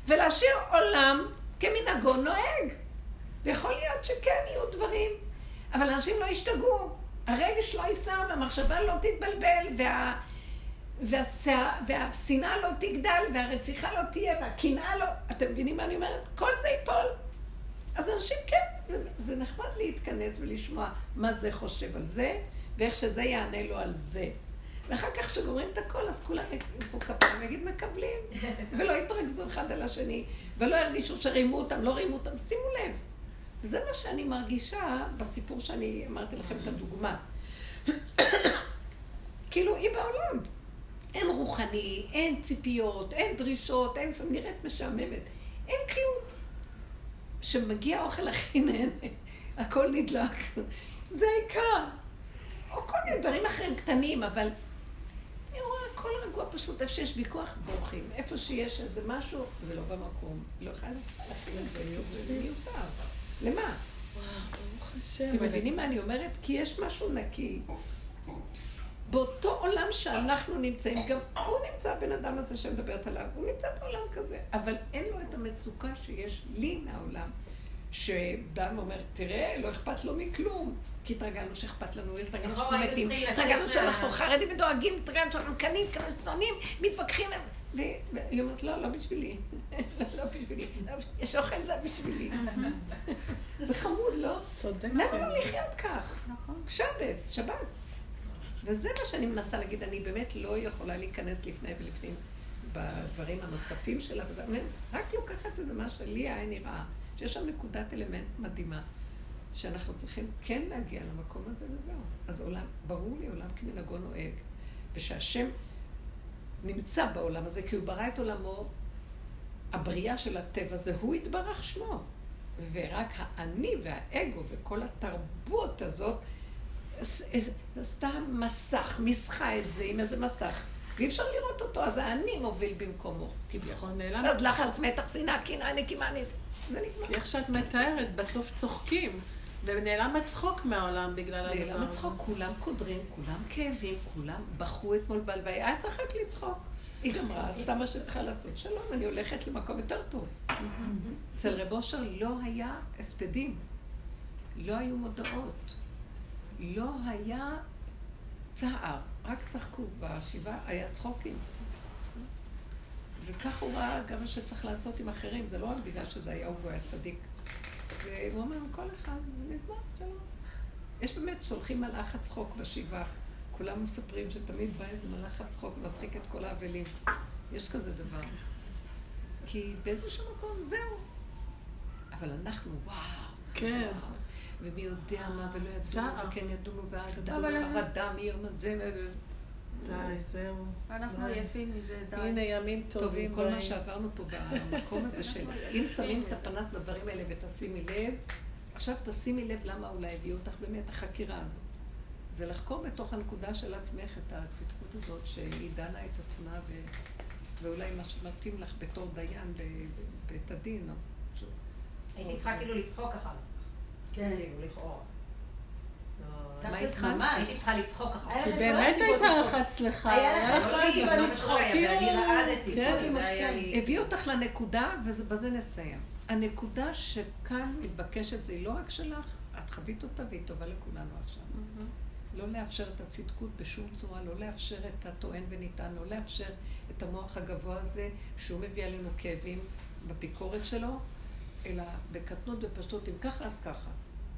ולהשאיר עולם כמנהגו נוהג. ויכול להיות שכן יהיו דברים, אבל אנשים לא ישתגעו. הרגש לא ייסע והמחשבה לא תתבלבל וה... והשנאה לא תגדל, והרציחה לא תהיה, והקנאה לא... אתם מבינים מה אני אומרת? כל זה ייפול. אז אנשים כן, זה, זה נחמד להתכנס ולשמוע מה זה חושב על זה, ואיך שזה יענה לו על זה. ואחר כך כשגומרים את הכל, אז כולם ימחאו כפיים ויגיד מקבלים, ולא יתרכזו אחד על השני, ולא ירגישו שרימו אותם, לא רימו אותם, שימו לב. וזה מה שאני מרגישה בסיפור שאני אמרתי לכם את הדוגמה. כאילו, היא בעולם. אין רוחני, אין ציפיות, אין דרישות, אין, לפעמים נראית משעממת. אין כלום. שמגיע האוכל הכי נהנה, הכל נדלק. זה העיקר. או כל מיני דברים אחרים קטנים, אבל אני רואה הכל רגוע פשוט. איפה שיש ויכוח, בורחים. איפה שיש איזה משהו, זה לא במקום. לא יכולה להכין את זה, זה מיותר. למה? וואו, ברוך השם. אתם מבינים מה אני אומרת? כי יש משהו נקי. באותו עולם שאנחנו נמצאים, גם הוא נמצא, הבן אדם הזה שמדברת עליו, הוא נמצא בעולם כזה, אבל אין לו את המצוקה שיש לי מהעולם, שבא ואומר, תראה, לא אכפת לו מכלום, כי התרגלנו שאכפת לנו, התרגלנו שאנחנו היינו מתים, התרגלנו שאנחנו חרדים ודואגים, התרגלנו שאנחנו קנים, כאלה שונאים, מתווכחים, והיא אומרת, לא, לא בשבילי, לא בשבילי, יש אוכל זה בשבילי. זה חמוד, לא? צודק. למה לא לחיות כך? נכון. שבס, שבת. וזה מה שאני מנסה להגיד, אני באמת לא יכולה להיכנס לפני ולפנים בדברים הנוספים שלה, וזה, אני רק לוקחת איזה מה שלי היה נראה, שיש שם נקודת אלמנט מדהימה, שאנחנו צריכים כן להגיע למקום הזה וזהו. אז עולם, ברור לי, עולם כמנהגו נוהג, ושהשם נמצא בעולם הזה, כי הוא ברא את עולמו, הבריאה של הטבע זה הוא יתברך שמו. ורק האני והאגו וכל התרבות הזאת עשתה מסך, מסכה את זה עם איזה מסך, ואי אפשר לראות אותו, אז האני מוביל במקומו, כביכול. נכון, נעלם אז. לחץ, מתח, שנאה, קנאה, נקימה, נ- זה נגמר. איך שאת מתארת, בסוף צוחקים. ונעלם הצחוק מהעולם בגלל הדבר הזה. נעלם הצחוק, כולם קודרים, כולם כאבים, כולם בכו אתמול בהלוויה, היה צריך רק לצחוק. היא גמרה, עשתה מה שצריכה לעשות. שלום, אני הולכת למקום יותר טוב. אצל רב אושר לא היה הספדים, לא היו מודעות, לא היה צער, רק צחקו. בשבעה היה צחוקים. וכך הוא ראה גם מה שצריך לעשות עם אחרים, זה לא רק בגלל שזה היה הוא היה צדיק. זה, הוא אומר, כל אחד, נגמר, שלום. יש באמת, שולחים מלאך הצחוק בשבעה. כולם מספרים שתמיד בא איזה מלאך הצחוק ומצחיק את כל האבלים. יש כזה דבר. כי באיזשהו מקום, זהו. אבל אנחנו, וואו. כן. וואו. ומי יודע מה, ולא ידעו. וכן ידעו, ואז אבל- חרדה, מי הזה, ו- די, זהו. אנחנו. יפים מזה, די. הנה ימים טוב, טובים. עם כל מה. שעברנו פה במקום הזה של אם שמים את הפנס לדברים האלה ותשימי לב, עכשיו תשימי לב למה אולי הביאו אותך באמת החקירה הזאת. זה לחקור בתוך הנקודה של עצמך את הצדקות הזאת, שהיא דנה את עצמה ו... ואולי מה שמתאים לך בתור דיין בבית הדין. או... הייתי צריכה כאילו לצחוק אחר כך. כן. כאילו, לכאורה. לא, מה התחלת? הייתי צריכה לצחוק אחר כך. כי לך באמת כל הסיבות הייתה. לך הצלחה. היה לך לא, לצחוק, לא, אבל כאילו, אני רעדתי. לי- הביאו אותך לנקודה, ובזה נסיים. הנקודה שכאן מתבקשת, זה היא לא רק שלך, את חווית אותה והיא טובה לכולנו עכשיו. לא לאפשר את הצדקות בשום צורה, לא לאפשר את הטוען וניתן, לא לאפשר את המוח הגבוה הזה, שהוא מביא עלינו כאבים בביקורת שלו, אלא בקטנות ופשטות, אם ככה אז ככה.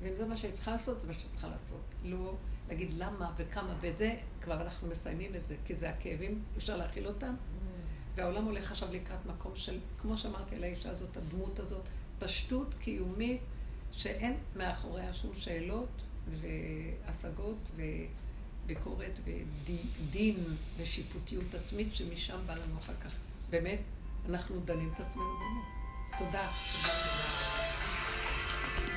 ואם זה מה שהיא צריכה לעשות, זה מה שהיא צריכה לעשות. לא להגיד למה וכמה, ואת זה, כבר אנחנו מסיימים את זה, כי זה הכאבים, אפשר להכיל אותם. והעולם הולך עכשיו לקראת מקום של, כמו שאמרתי על האישה הזאת, הדמות הזאת, פשטות קיומית, שאין מאחוריה שום שאלות והשגות וביקורת ודין ושיפוטיות עצמית, שמשם בא לנו אחר כך. באמת, אנחנו דנים את עצמנו באמת. תודה. תודה.